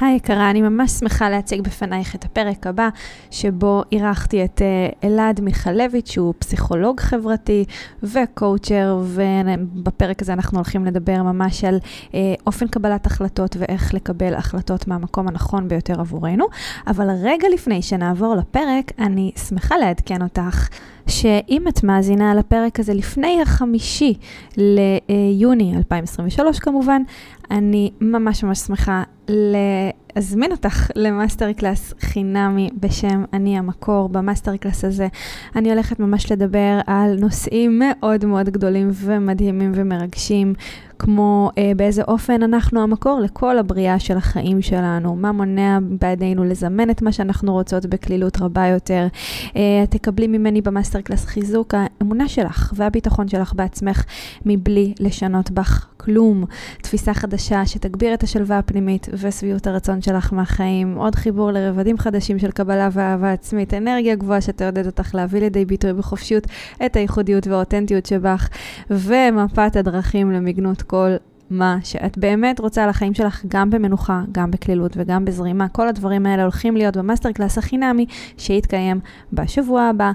היי יקרה, אני ממש שמחה להציג בפנייך את הפרק הבא, שבו אירחתי את אה, אלעד מיכלביץ', שהוא פסיכולוג חברתי וקואוצ'ר, ובפרק הזה אנחנו הולכים לדבר ממש על אה, אופן קבלת החלטות ואיך לקבל החלטות מהמקום הנכון ביותר עבורנו. אבל רגע לפני שנעבור לפרק, אני שמחה לעדכן אותך. שאם את מאזינה לפרק הזה לפני החמישי ליוני 2023 כמובן, אני ממש ממש שמחה להזמין אותך למאסטר קלאס חינמי בשם אני המקור. במאסטר קלאס הזה אני הולכת ממש לדבר על נושאים מאוד מאוד גדולים ומדהימים ומרגשים. כמו אה, באיזה אופן אנחנו המקור לכל הבריאה של החיים שלנו, מה מונע בידינו לזמן את מה שאנחנו רוצות בקלילות רבה יותר. אה, תקבלי ממני במאסטר קלאס חיזוק האמונה שלך והביטחון שלך בעצמך מבלי לשנות בך כלום. תפיסה חדשה שתגביר את השלווה הפנימית ושביעות הרצון שלך מהחיים. עוד חיבור לרבדים חדשים של קבלה ואהבה עצמית. אנרגיה גבוהה שתעודד אותך להביא לידי ביטוי בחופשיות את הייחודיות והאותנטיות שבך. ומפת הדרכים למגנט כל מה שאת באמת רוצה לחיים שלך, גם במנוחה, גם בקלילות וגם בזרימה. כל הדברים האלה הולכים להיות במאסטר קלאס החינמי שיתקיים בשבוע הבא.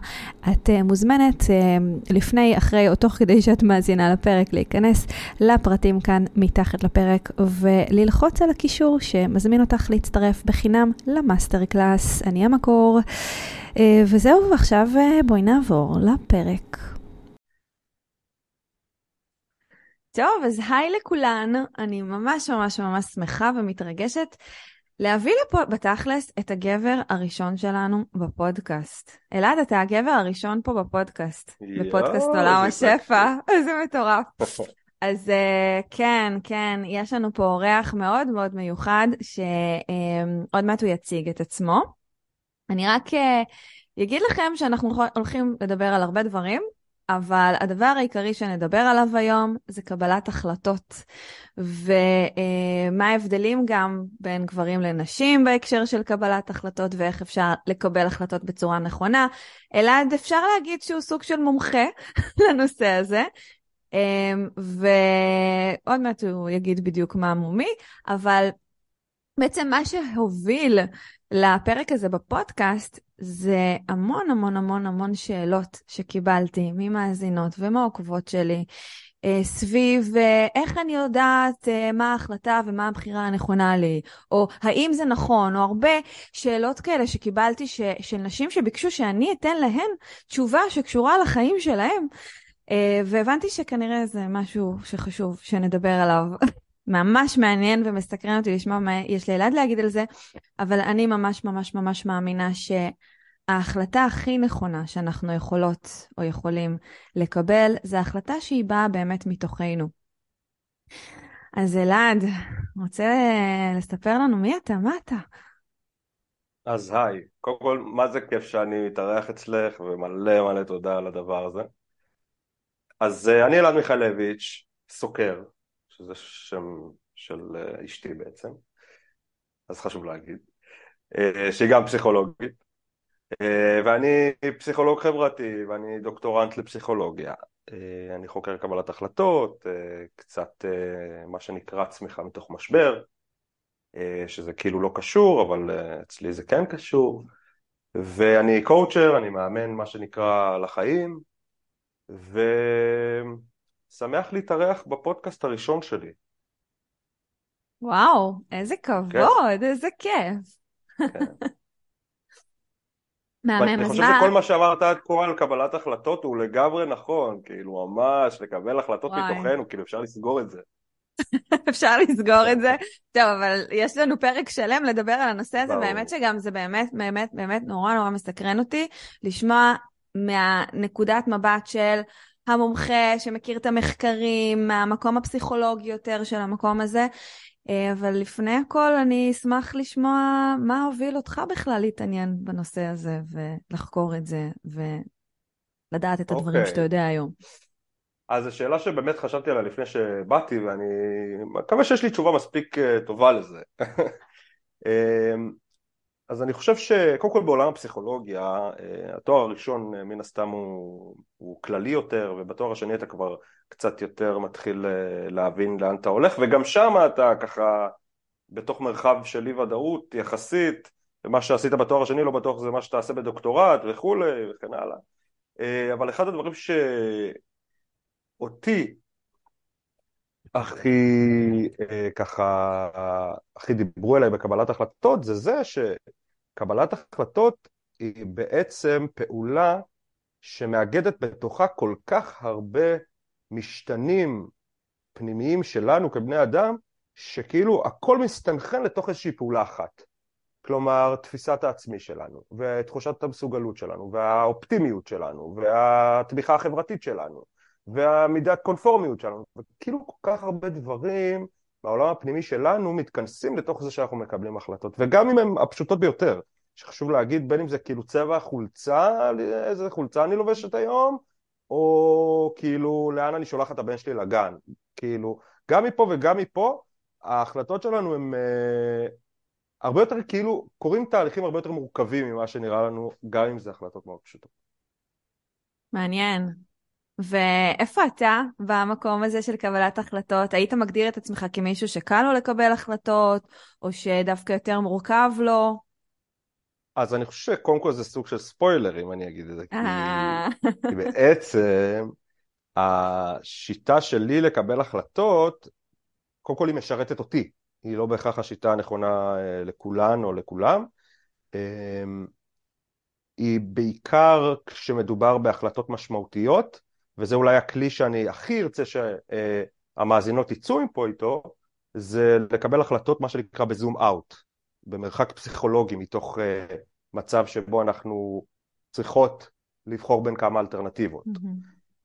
את אה, מוזמנת אה, לפני, אחרי או תוך כדי שאת מאזינה לפרק להיכנס לפרטים כאן מתחת לפרק וללחוץ על הקישור שמזמין אותך להצטרף בחינם למאסטר קלאס. אני המקור. אה, וזהו, ועכשיו אה, בואי נעבור לפרק. טוב, אז היי לכולן, אני ממש ממש ממש שמחה ומתרגשת להביא לפה בתכלס את הגבר הראשון שלנו בפודקאסט. אלעד, אתה הגבר הראשון פה בפודקאסט, יו, בפודקאסט עולם השפע, איזה מטורף. אז uh, כן, כן, יש לנו פה אורח מאוד מאוד מיוחד, שעוד uh, מעט הוא יציג את עצמו. אני רק uh, אגיד לכם שאנחנו הולכים לדבר על הרבה דברים, אבל הדבר העיקרי שנדבר עליו היום זה קבלת החלטות, ומה ההבדלים גם בין גברים לנשים בהקשר של קבלת החלטות, ואיך אפשר לקבל החלטות בצורה נכונה. אלעד, אפשר להגיד שהוא סוג של מומחה לנושא הזה, אמ, ועוד מעט הוא יגיד בדיוק מה מומי, אבל בעצם מה שהוביל לפרק הזה בפודקאסט זה המון המון המון המון שאלות שקיבלתי ממאזינות ומעוקבות שלי אה, סביב אה, איך אני יודעת אה, מה ההחלטה ומה הבחירה הנכונה לי, או האם זה נכון, או הרבה שאלות כאלה שקיבלתי ש, של נשים שביקשו שאני אתן להן תשובה שקשורה לחיים שלהם, והבנתי שכנראה זה משהו שחשוב שנדבר עליו. ממש מעניין ומסקרן אותי לשמוע מה יש לאלעד להגיד על זה, אבל אני ממש ממש ממש מאמינה שההחלטה הכי נכונה שאנחנו יכולות או יכולים לקבל, זה החלטה שהיא באה באמת מתוכנו. אז אלעד, רוצה לספר לנו מי אתה? מה אתה? אז היי, קודם כל, מה זה כיף שאני מתארח אצלך ומלא מלא תודה על הדבר הזה. אז אה, אני אלעד מיכלביץ', סוקר, שזה שם של אה, אשתי בעצם, אז חשוב להגיד, אה, שהיא גם פסיכולוגית, אה, ואני פסיכולוג חברתי ואני דוקטורנט לפסיכולוגיה. אני חוקר קבלת החלטות, קצת מה שנקרא צמיחה מתוך משבר, שזה כאילו לא קשור, אבל אצלי זה כן קשור. ואני קואוצ'ר, אני מאמן מה שנקרא לחיים, ו... שמח להתארח בפודקאסט הראשון שלי. וואו, איזה כבוד, כן. איזה כיף. כן. מהמם, אז חושב מה... שכל מה שאמרת עד כה על קבלת החלטות הוא לגמרי נכון, כאילו ממש לקבל החלטות וואי. מתוכנו, כאילו אפשר לסגור את זה. אפשר לסגור את זה. טוב, אבל יש לנו פרק שלם לדבר על הנושא הזה. והאמת שגם זה באמת, באמת, באמת נורא נורא מסקרן אותי לשמוע מהנקודת מבט של המומחה שמכיר את המחקרים, מהמקום הפסיכולוגי יותר של המקום הזה. אה, אבל לפני הכל, אני אשמח לשמוע מה הוביל אותך בכלל להתעניין בנושא הזה, ולחקור את זה, ולדעת את הדברים אוקיי. שאתה יודע היום. אז זו שאלה שבאמת חשבתי עליה לפני שבאתי, ואני מקווה שיש לי תשובה מספיק אה, טובה לזה. אז אני חושב שקודם כל בעולם הפסיכולוגיה, אה, התואר הראשון אה, מן הסתם הוא, הוא כללי יותר, ובתואר השני אתה כבר קצת יותר מתחיל אה, להבין לאן אתה הולך, וגם שם אתה ככה בתוך מרחב של אי ודאות יחסית, ומה שעשית בתואר השני לא בטוח זה מה שתעשה בדוקטורט וכולי וכן הלאה. אה, אבל אחד הדברים שאותי הכי אה, ככה, הכי דיברו אליי בקבלת החלטות זה זה שקבלת החלטות היא בעצם פעולה שמאגדת בתוכה כל כך הרבה משתנים פנימיים שלנו כבני אדם, שכאילו הכל מסתנכרן לתוך איזושהי פעולה אחת. כלומר, תפיסת העצמי שלנו, ותחושת המסוגלות שלנו, והאופטימיות שלנו, והתמיכה החברתית שלנו, והמידת קונפורמיות שלנו, וכאילו כל כך הרבה דברים בעולם הפנימי שלנו מתכנסים לתוך זה שאנחנו מקבלים החלטות, וגם אם הן הפשוטות ביותר, שחשוב להגיד בין אם זה כאילו צבע החולצה, איזה חולצה אני לובשת היום, או כאילו לאן אני שולח את הבן שלי לגן, כאילו גם מפה וגם מפה ההחלטות שלנו הן אה, הרבה יותר כאילו קורים תהליכים הרבה יותר מורכבים ממה שנראה לנו גם אם זה החלטות מאוד פשוטות. מעניין. ואיפה אתה במקום הזה של קבלת החלטות? היית מגדיר את עצמך כמישהו שקל לו לקבל החלטות, או שדווקא יותר מורכב לו? אז אני חושב שקודם כל זה סוג של ספוילר אם אני אגיד את זה, כי, אה, כי בעצם השיטה שלי לקבל החלטות, קודם כל היא משרתת אותי, היא לא בהכרח השיטה הנכונה אה, לכולן או לכולם. אמ, היא בעיקר כשמדובר בהחלטות משמעותיות, וזה אולי הכלי שאני הכי ארצה שהמאזינות יצאו מפה איתו, זה לקבל החלטות מה שנקרא בזום אאוט, במרחק פסיכולוגי מתוך אה, מצב שבו אנחנו צריכות לבחור בין כמה אלטרנטיבות.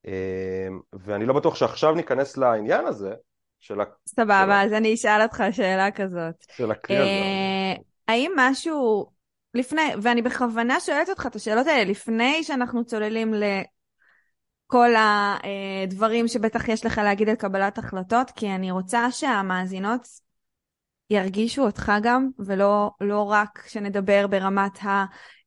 אמ, ואני לא בטוח שעכשיו ניכנס לעניין הזה של, ה- סבבה, אז אני אשאל אותך שאלה כזאת. של הכלי הזה. אה, האם משהו לפני, ואני בכוונה שואלת אותך את השאלות האלה לפני שאנחנו צוללים לכל הדברים שבטח יש לך להגיד על קבלת החלטות, כי אני רוצה שהמאזינות ירגישו אותך גם, ולא לא רק שנדבר ברמת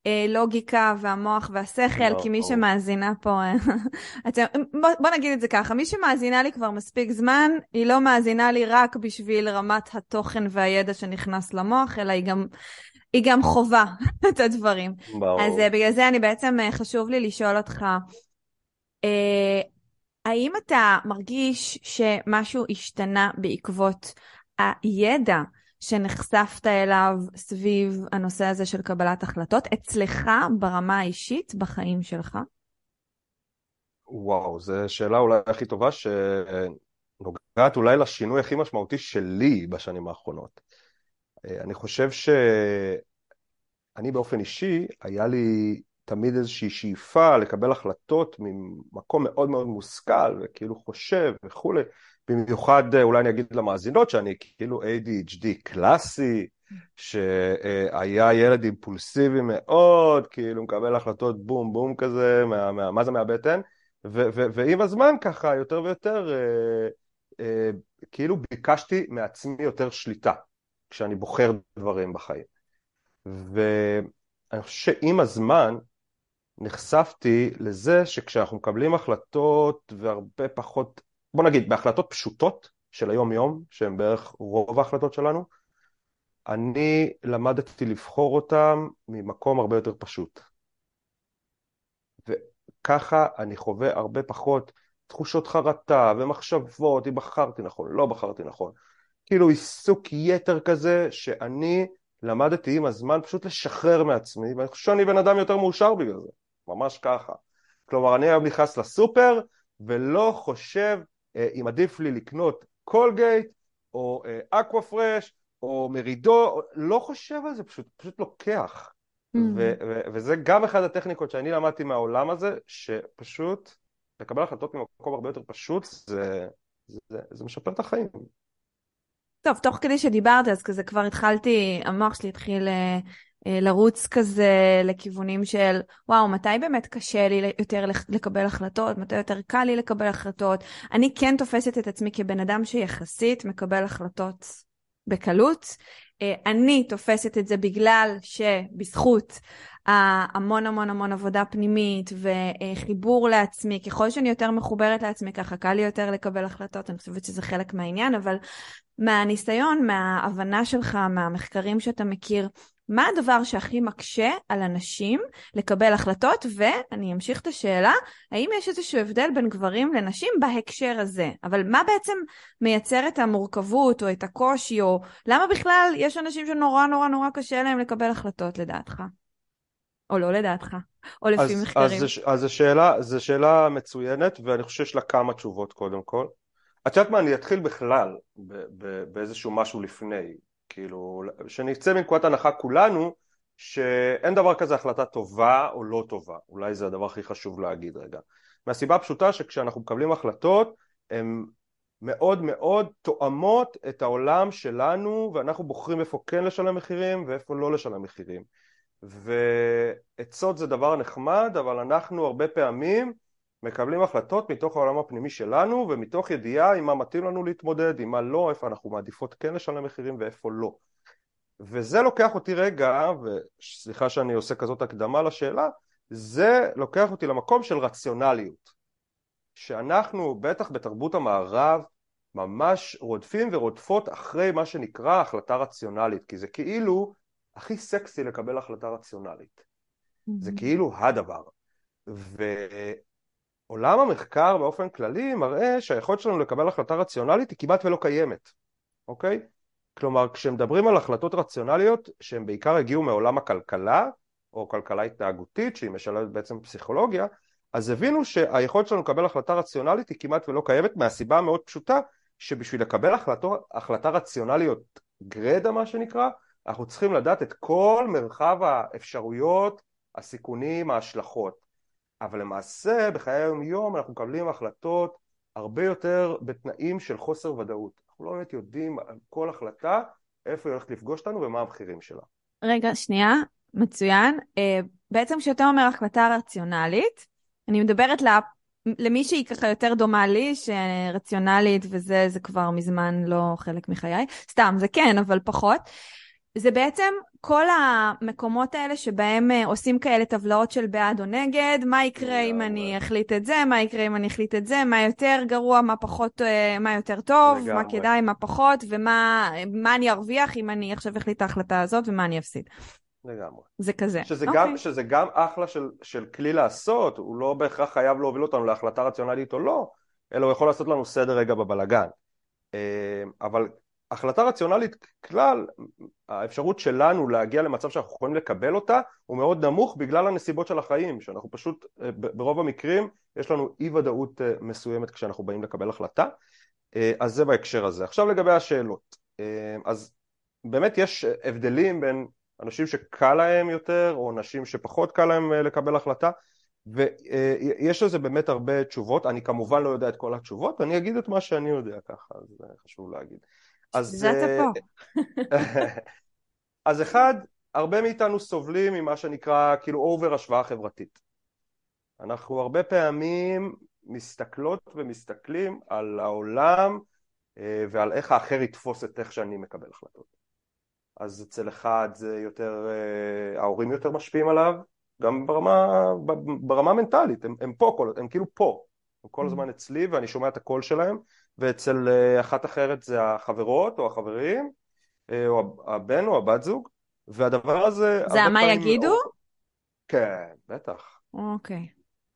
הלוגיקה והמוח והשכל, לא, כי מי ברור. שמאזינה פה, אתם, בוא, בוא נגיד את זה ככה, מי שמאזינה לי כבר מספיק זמן, היא לא מאזינה לי רק בשביל רמת התוכן והידע שנכנס למוח, אלא היא גם, היא גם חווה את הדברים. ברור. אז אה, בגלל זה אני בעצם, אה, חשוב לי לשאול אותך, האם אתה מרגיש שמשהו השתנה בעקבות הידע שנחשפת אליו סביב הנושא הזה של קבלת החלטות, אצלך ברמה האישית בחיים שלך? וואו, זו שאלה אולי הכי טובה שנוגעת אולי לשינוי הכי משמעותי שלי בשנים האחרונות. אה, אני חושב שאני באופן אישי, היה לי תמיד איזושהי שאיפה לקבל החלטות ממקום מאוד מאוד מושכל וכאילו חושב וכולי. במיוחד אה, אולי אני אגיד למאזינות שאני כאילו ADHD קלאסי, שהיה ילד אימפולסיבי מאוד, כאילו מקבל החלטות בום בום כזה, מה, מה, מה זה מהבטן, ועם הזמן ככה יותר ויותר אה, אה, כאילו ביקשתי מעצמי יותר שליטה כשאני בוחר דברים בחיים. ואני חושב שעם הזמן נחשפתי לזה שכשאנחנו מקבלים החלטות והרבה פחות, בוא נגיד בהחלטות פשוטות של היום יום, שהן בערך רוב ההחלטות שלנו, אני למדתי לבחור אותם ממקום הרבה יותר פשוט. וככה אני חווה הרבה פחות תחושות חרטה ומחשבות, אם בחרתי נכון, לא בחרתי נכון. כאילו עיסוק יתר כזה שאני למדתי עם הזמן פשוט לשחרר מעצמי, ואני חושב שאני בן אדם יותר מאושר בגלל זה, ממש ככה. כלומר, אני היום נכנס לסופר ולא חושב אה, אם עדיף לי לקנות קולגייט או אקווה פרש או מרידו, לא חושב על זה, פשוט, פשוט לוקח. Mm-hmm. ו- ו- וזה גם אחד הטכניקות שאני למדתי מהעולם הזה, שפשוט לקבל החלטות ממקום הרבה יותר פשוט, זה, זה, זה, זה משפר את החיים. טוב, תוך כדי שדיברת, אז כזה כבר התחלתי, המוח שלי התחיל אה, אה, לרוץ כזה לכיוונים של, וואו, מתי באמת קשה לי יותר לקבל החלטות? מתי יותר קל לי לקבל החלטות? אני כן תופסת את עצמי כבן אדם שיחסית מקבל החלטות בקלות. אה, אני תופסת את זה בגלל שבזכות המון המון המון עבודה פנימית וחיבור לעצמי, ככל שאני יותר מחוברת לעצמי ככה קל לי יותר לקבל החלטות, אני חושבת שזה חלק מהעניין, אבל מהניסיון, מההבנה שלך, מהמחקרים שאתה מכיר, מה הדבר שהכי מקשה על אנשים לקבל החלטות? ואני אמשיך את השאלה, האם יש איזשהו הבדל בין גברים לנשים בהקשר הזה? אבל מה בעצם מייצר את המורכבות או את הקושי, או למה בכלל יש אנשים שנורא נורא נורא קשה להם לקבל החלטות לדעתך? או לא לדעתך, או לפי אז, מחקרים. אז, אז זו שאלה, שאלה מצוינת, ואני חושב שיש לה כמה תשובות קודם כל. את יודעת מה, אני אתחיל בכלל באיזשהו משהו לפני. כאילו, שנצא מנקודת הנחה כולנו שאין דבר כזה החלטה טובה או לא טובה, אולי זה הדבר הכי חשוב להגיד רגע. מהסיבה הפשוטה שכשאנחנו מקבלים החלטות הן מאוד מאוד תואמות את העולם שלנו ואנחנו בוחרים איפה כן לשלם מחירים ואיפה לא לשלם מחירים. ועצות זה דבר נחמד אבל אנחנו הרבה פעמים מקבלים החלטות מתוך העולם הפנימי שלנו ומתוך ידיעה עם מה מתאים לנו להתמודד, עם מה לא, איפה אנחנו מעדיפות כן לשלם מחירים ואיפה לא. וזה לוקח אותי רגע, וסליחה שאני עושה כזאת הקדמה לשאלה, זה לוקח אותי למקום של רציונליות. שאנחנו, בטח בתרבות המערב, ממש רודפים ורודפות אחרי מה שנקרא החלטה רציונלית, כי זה כאילו הכי סקסי לקבל החלטה רציונלית. Mm-hmm. זה כאילו הדבר. ו... עולם המחקר באופן כללי מראה שהיכולת שלנו לקבל החלטה רציונלית היא כמעט ולא קיימת, אוקיי? כלומר כשמדברים על החלטות רציונליות שהן בעיקר הגיעו מעולם הכלכלה או כלכלה התנהגותית שהיא משלבת בעצם פסיכולוגיה אז הבינו שהיכולת שלנו לקבל החלטה רציונלית היא כמעט ולא קיימת מהסיבה המאוד פשוטה שבשביל לקבל החלטו, החלטה רציונליות גרדה מה שנקרא אנחנו צריכים לדעת את כל מרחב האפשרויות, הסיכונים, ההשלכות אבל למעשה בחיי היום יום אנחנו מקבלים החלטות הרבה יותר בתנאים של חוסר ודאות. אנחנו לא באמת יודעים על כל החלטה איפה היא הולכת לפגוש אותנו ומה המחירים שלה. רגע, שנייה, מצוין. Uh, בעצם כשאתה אומר החלטה רציונלית, אני מדברת לה, למישהי ככה יותר דומה לי, שרציונלית וזה, זה כבר מזמן לא חלק מחיי. סתם, זה כן, אבל פחות. זה בעצם כל המקומות האלה שבהם אה, עושים כאלה טבלאות של בעד או נגד, מה יקרה אם אני אחליט את זה, מה יקרה אם אני אחליט את זה, מה יותר גרוע, מה פחות, אה, מה יותר טוב, לגמרי. מה כדאי, מה פחות, ומה אני ארוויח אם אני עכשיו אחליט את ההחלטה הזאת ומה אני אפסיד. לגמרי. זה כזה. שזה, okay. גם, אוקיי. שזה גם אחלה של, של כלי לעשות, הוא לא בהכרח חייב להוביל אותנו להחלטה רציונלית או לא, אלא הוא יכול לעשות לנו סדר רגע בבלגן. אה, אבל החלטה רציונלית כלל, האפשרות שלנו להגיע למצב שאנחנו יכולים לקבל אותה הוא מאוד נמוך בגלל הנסיבות של החיים, שאנחנו פשוט, אה, ברוב המקרים יש לנו אי ודאות אה, מסוימת כשאנחנו באים לקבל החלטה, אה, אז זה בהקשר הזה. עכשיו לגבי השאלות, אז באמת יש הבדלים בין אנשים שקל להם יותר או אנשים שפחות קל להם לקבל החלטה ויש לזה באמת הרבה תשובות, אני כמובן לא יודע את כל התשובות, אני אגיד את מה שאני יודע ככה, אז חשוב להגיד. אז... זה אתה אה, פה. אז אחד, הרבה מאיתנו סובלים ממה שנקרא כאילו אובר השוואה חברתית. אנחנו הרבה פעמים מסתכלות ומסתכלים על העולם אה, ועל איך האחר יתפוס את איך שאני מקבל החלטות. אז אצל אחד זה יותר, אה, ההורים יותר משפיעים עליו, גם ברמה, ברמה מנטלית, הם, הם פה, הם כאילו פה, הם כל mm. הזמן אצלי ואני שומע את הקול שלהם, ואצל אה, אחת אחרת זה החברות או החברים, אה, או הבן או הבת זוג, והדבר הזה... זה מה יגידו? מאוד... כן, בטח. אוקיי.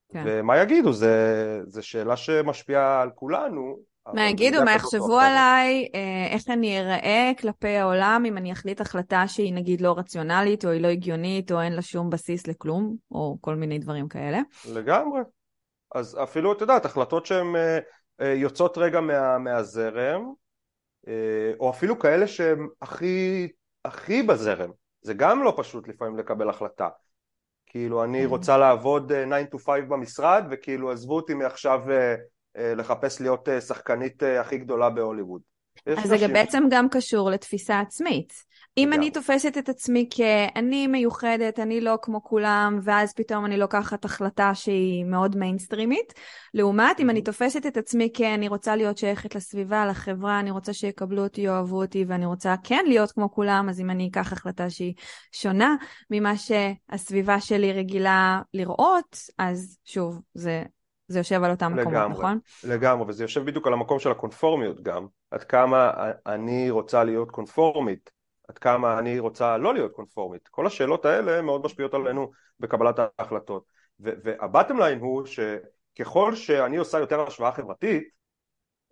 כן. ומה יגידו, זה, זה שאלה שמשפיעה על כולנו, מה יגידו, מה יחשבו עליי, אה, איך אני אראה כלפי העולם אם אני אחליט החלטה שהיא נגיד לא רציונלית, או היא לא הגיונית, או אין לה שום בסיס לכלום, או כל מיני דברים כאלה. לגמרי. אז אפילו, את יודעת, החלטות שהן יוצאות רגע מה, מהזרם, או אפילו כאלה שהן הכי, הכי בזרם. זה גם לא פשוט לפעמים לקבל החלטה. כאילו, אני כן. רוצה לעבוד 9 to 5 במשרד, וכאילו, עזבו אותי מעכשיו אה, לחפש להיות אה, שחקנית אה, הכי גדולה בהוליווד. אז זה. בעצם גם קשור לתפיסה עצמית. אם. אני תופסת את עצמי כאני מיוחדת, אני לא כמו כולם, ואז פתאום אני לוקחת החלטה שהיא מאוד מיינסטרימית, לעומת אם אני תופסת את עצמי כאני רוצה להיות שייכת לסביבה, לחברה, אני רוצה שיקבלו אותי, יאהבו אותי, ואני רוצה כן להיות כמו כולם, אז אם אני אקח החלטה שהיא שונה ממה שהסביבה שלי רגילה לראות, אז שוב, זה זה יושב על אותם מקומות, נכון? לגמרי, וזה יושב בדיוק על המקום של הקונפורמיות גם. עד כמה אני רוצה להיות קונפורמית, עד כמה אני רוצה לא להיות קונפורמית. כל השאלות האלה מאוד משפיעות עלינו בקבלת ההחלטות. והבטם ליין הוא שככל שאני עושה יותר השוואה חברתית,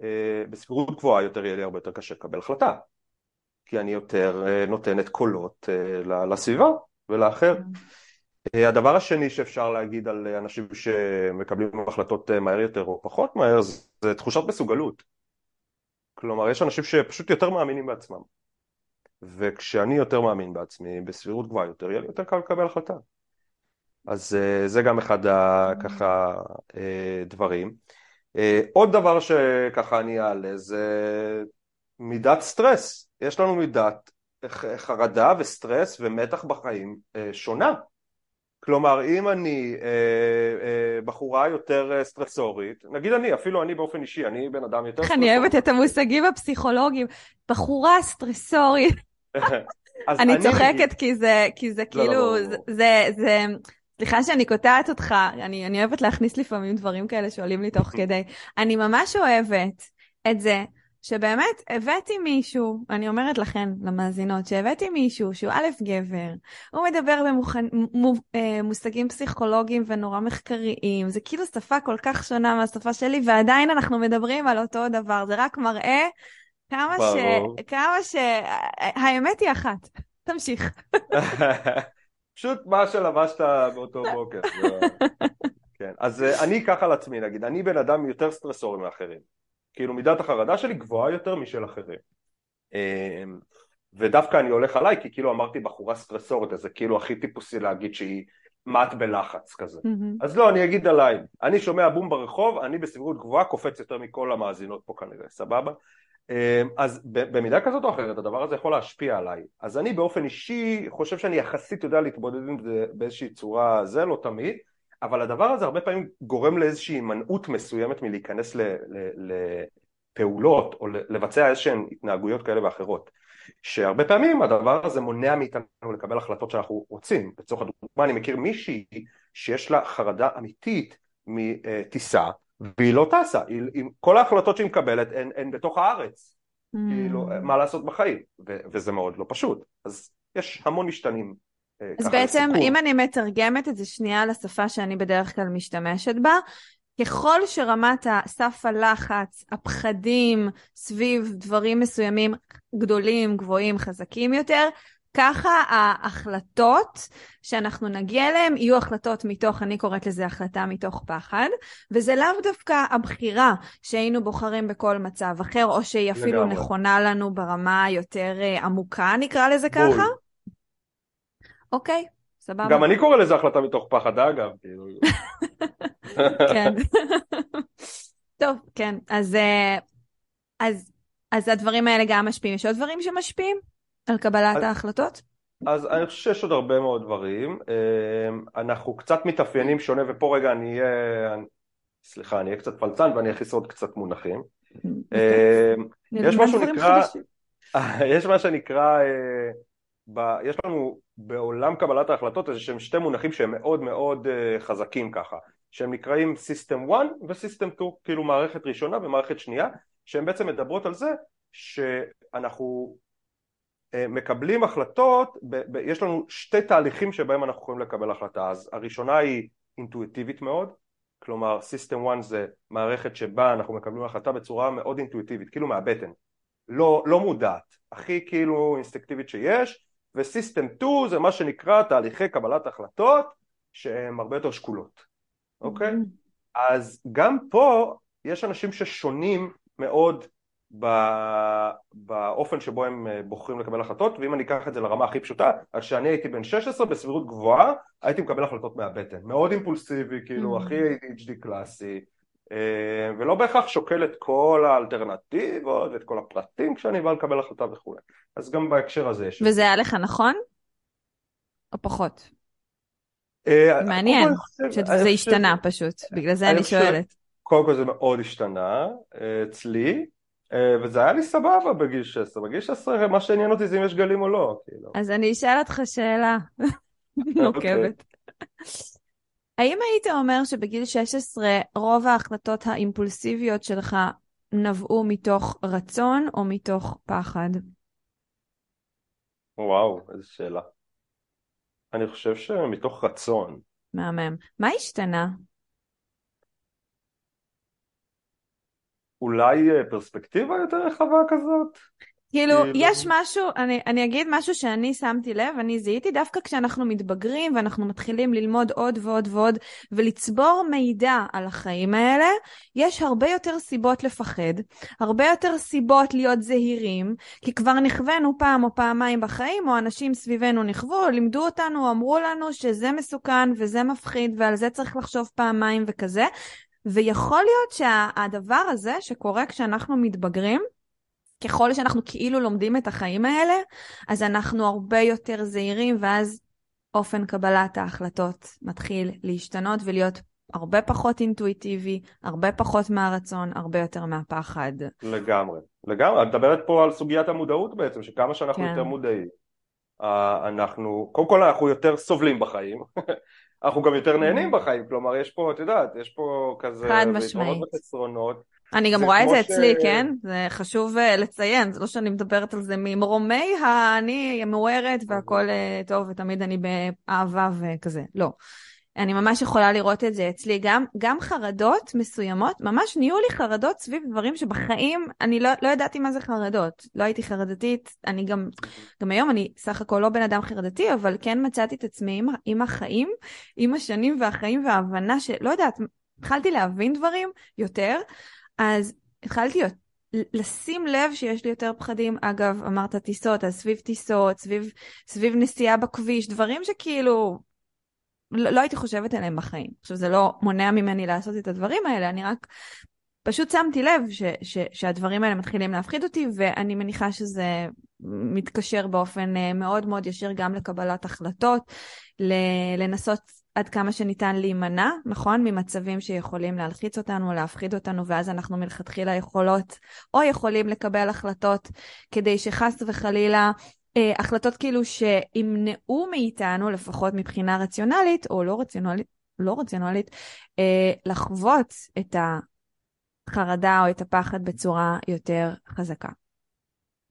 אה, בסבירות גבוהה יותר יהיה לי הרבה יותר קשה לקבל החלטה. כי אני יותר אה, נותנת קולות אה, לסביבה ולאחר. אה, הדבר השני שאפשר להגיד על אנשים שמקבלים החלטות אה, מהר יותר או פחות מהר זה תחושת מסוגלות. כלומר יש אנשים שפשוט יותר מאמינים בעצמם וכשאני יותר מאמין בעצמי בסבירות גבוהה יותר יהיה לי יותר קל לקבל החלטה. אז אה, זה גם אחד ככה דברים. עוד דבר שככה אני אעלה זה מידת סטרס. יש לנו מידת חרדה וסטרס ומתח בחיים שונה. כלומר אם אני אה, אה, בחורה יותר אה, סטרסורית, נגיד אני, אפילו אני באופן אישי, אני בן אדם יותר סטרסורי. אני אוהבת את המושגים הפסיכולוגיים, בחורה סטרסורית. אני צוחקת כי זה, כי זה לא, לא, כאילו, זה, זה, סליחה שאני קוטעת אותך, אני, אני אוהבת להכניס לפעמים דברים כאלה שעולים לי תוך כדי. אני ממש אוהבת את זה שבאמת הבאתי מישהו, אני אומרת לכן, למאזינות, שהבאתי מישהו שהוא א' גבר, הוא מדבר במושגים אה, פסיכולוגיים ונורא מחקריים, זה כאילו שפה כל כך שונה מהשפה שלי, ועדיין אנחנו מדברים על אותו דבר, זה רק מראה כמה ש... כמה ש... האמת היא אחת. תמשיך. פשוט מה שלבשת באותו בוקר. כן, אז אה, אני אקח על עצמי נגיד, אני בן אדם יותר סטרסורי מאחרים. כאילו מידת החרדה שלי גבוהה יותר משל אחרים. אמ, ודווקא אני הולך עליי כי כאילו אמרתי בחורה סטרסורית אז זה כאילו הכי טיפוסי להגיד שהיא מעט בלחץ כזה. Mm-hmm. אז לא, אני אגיד עליי. אני שומע בום ברחוב, אני בסבירות גבוהה קופץ יותר מכל המאזינות פה כנראה, סבבה? אמ, אז במידה כזאת או אחרת הדבר הזה יכול להשפיע עליי. אז אני באופן אישי חושב שאני יחסית יודע להתמודד עם זה באיזושהי צורה, זה לא תמיד, אבל הדבר הזה הרבה פעמים גורם לאיזושהי הימנעות מסוימת מלהיכנס לפעולות או לבצע איזשהן התנהגויות כאלה ואחרות שהרבה פעמים הדבר הזה מונע מאיתנו לקבל החלטות שאנחנו רוצים לצורך הדוגמה אני מכיר מישהי שיש לה חרדה אמיתית מטיסה והיא לא טסה, היא, כל ההחלטות שהיא מקבלת הן, הן בתוך הארץ mm. כאילו מה לעשות בחיים ו, וזה מאוד לא פשוט אז יש המון משתנים אה, אז בעצם, לסיכום. אם אני מתרגמת את זה שנייה לשפה שאני בדרך כלל משתמשת בה, ככל שרמת סף הלחץ, הפחדים סביב דברים מסוימים גדולים, גבוהים, חזקים יותר, ככה ההחלטות שאנחנו נגיע אליהן יהיו החלטות מתוך, אני קוראת לזה החלטה מתוך פחד, וזה לאו דווקא הבחירה שהיינו בוחרים בכל מצב אחר, או שהיא אפילו לגמרי. נכונה לנו ברמה היותר אה, עמוקה, נקרא לזה בול. ככה. אוקיי, סבבה. גם אני קורא לזה החלטה מתוך פחד, אגב. כאילו. כן. טוב, כן, אז, אה, אז, אז הדברים האלה גם משפיעים. יש עוד דברים שמשפיעים על קבלת אז, ההחלטות? אז אני חושב שיש עוד הרבה מאוד דברים. אה, אנחנו קצת מתאפיינים שונה, ופה רגע אני אהיה, סליחה, אני אהיה קצת פלצן ואני אכניס עוד קצת מונחים. אה, יש משהו שנקרא, יש מה שנקרא, יש לנו בעולם קבלת ההחלטות איזה שהם שתי מונחים שהם מאוד מאוד uh, חזקים ככה שהם נקראים System 1 ו-System 2 כאילו מערכת ראשונה ומערכת שנייה שהן בעצם מדברות על זה שאנחנו מקבלים החלטות, ב- ב- יש לנו שתי תהליכים שבהם אנחנו יכולים לקבל החלטה אז הראשונה היא אינטואיטיבית מאוד כלומר סיסטם 1 זה מערכת שבה אנחנו מקבלים החלטה בצורה מאוד אינטואיטיבית, כאילו מהבטן, לא, לא מודעת, הכי כאילו אינסטקטיבית שיש, וסיסטם 2 זה מה שנקרא תהליכי קבלת החלטות שהן הרבה יותר שקולות, אוקיי? Mm-hmm. אז גם פה יש אנשים ששונים מאוד באופן שבו הם אה, בוחרים לקבל החלטות ואם אני אקח את זה לרמה הכי פשוטה אז כשאני הייתי בן 16 בסבירות גבוהה הייתי מקבל החלטות מהבטן. מאוד אימפולסיבי כאילו mm. הכי ADHD קלאסי. אה, ולא בהכרח שוקל את כל האלטרנטיבות ואת כל הפרטים כשאני בא לקבל החלטה וכולי אז גם בהקשר הזה יש וזה היה לך נכון? או פחות? אה, מעניין שזה השתנה פשוט. בגלל זה אני שואלת. קודם כל זה מאוד השתנה אצלי וזה היה לי סבבה בגיל 16, בגיל 16 מה שעניין אותי זה אם יש גלים או לא, כאילו. אז אני אשאל אותך שאלה נוקבת. האם היית אומר שבגיל 16 רוב ההחלטות האימפולסיביות שלך נבעו מתוך רצון או מתוך פחד? וואו, איזה שאלה. אני חושב שמתוך רצון. מהמם. מה השתנה? אולי אה, פרספקטיבה יותר רחבה כזאת? כאילו, כאילו, יש משהו, אני, אני אגיד משהו שאני שמתי לב, אני זיהיתי דווקא כשאנחנו מתבגרים ואנחנו מתחילים ללמוד עוד ועוד ועוד ולצבור מידע על החיים האלה, יש הרבה יותר סיבות לפחד, הרבה יותר סיבות להיות זהירים, כי כבר נכוונו פעם או פעמיים בחיים, או אנשים סביבנו נכוו, לימדו אותנו, אמרו לנו שזה מסוכן וזה מפחיד ועל זה צריך לחשוב פעמיים וכזה, ויכול להיות שהדבר הזה שקורה כשאנחנו מתבגרים, ככל שאנחנו כאילו לומדים את החיים האלה, אז אנחנו הרבה יותר זהירים, ואז אופן קבלת ההחלטות מתחיל להשתנות ולהיות הרבה פחות אינטואיטיבי, הרבה פחות מהרצון, הרבה יותר מהפחד. לגמרי, לגמרי. את מדברת פה על סוגיית המודעות בעצם, שכמה שאנחנו כן. יותר מודעים, אה, אנחנו, קודם כל אנחנו יותר סובלים בחיים, אנחנו גם יותר נהנים בחיים, כלומר יש פה, את יודעת, יש פה כזה... חד משמעית. אני גם רואה את זה אצלי, כן? זה חשוב אה, לציין, זה לא שאני מדברת על זה ממרומי ה"אני מאוהרת והכל אה, טוב ותמיד אני באהבה וכזה", לא. אני ממש יכולה לראות את זה אצלי, גם, גם חרדות מסוימות, ממש נהיו לי חרדות סביב דברים שבחיים אני לא, לא ידעתי מה זה חרדות. לא הייתי חרדתית, אני גם, גם היום אני סך הכל לא בן אדם חרדתי, אבל כן מצאתי את עצמי עם, עם החיים, עם השנים והחיים וההבנה שלא יודעת, התחלתי להבין דברים יותר, אז התחלתי לשים לב שיש לי יותר פחדים. אגב, אמרת טיסות, אז סביב טיסות, סביב, סביב נסיעה בכביש, דברים שכאילו לא, לא הייתי חושבת עליהם בחיים. עכשיו, זה לא מונע ממני לעשות את הדברים האלה, אני רק פשוט שמתי לב ש, ש, שהדברים האלה מתחילים להפחיד אותי, ואני מניחה שזה מתקשר באופן אה, מאוד מאוד ישיר גם לקבלת החלטות, לנסות עד כמה שניתן להימנע, נכון? ממצבים שיכולים להלחיץ אותנו, להפחיד אותנו, ואז אנחנו מלכתחילה יכולות או יכולים לקבל החלטות כדי שחס וחלילה אה, החלטות כאילו שימנעו מאיתנו, לפחות מבחינה רציונלית, או לא רציונלית, לא רציונלית, אה, לחוות את החרדה או את הפחד בצורה יותר חזקה.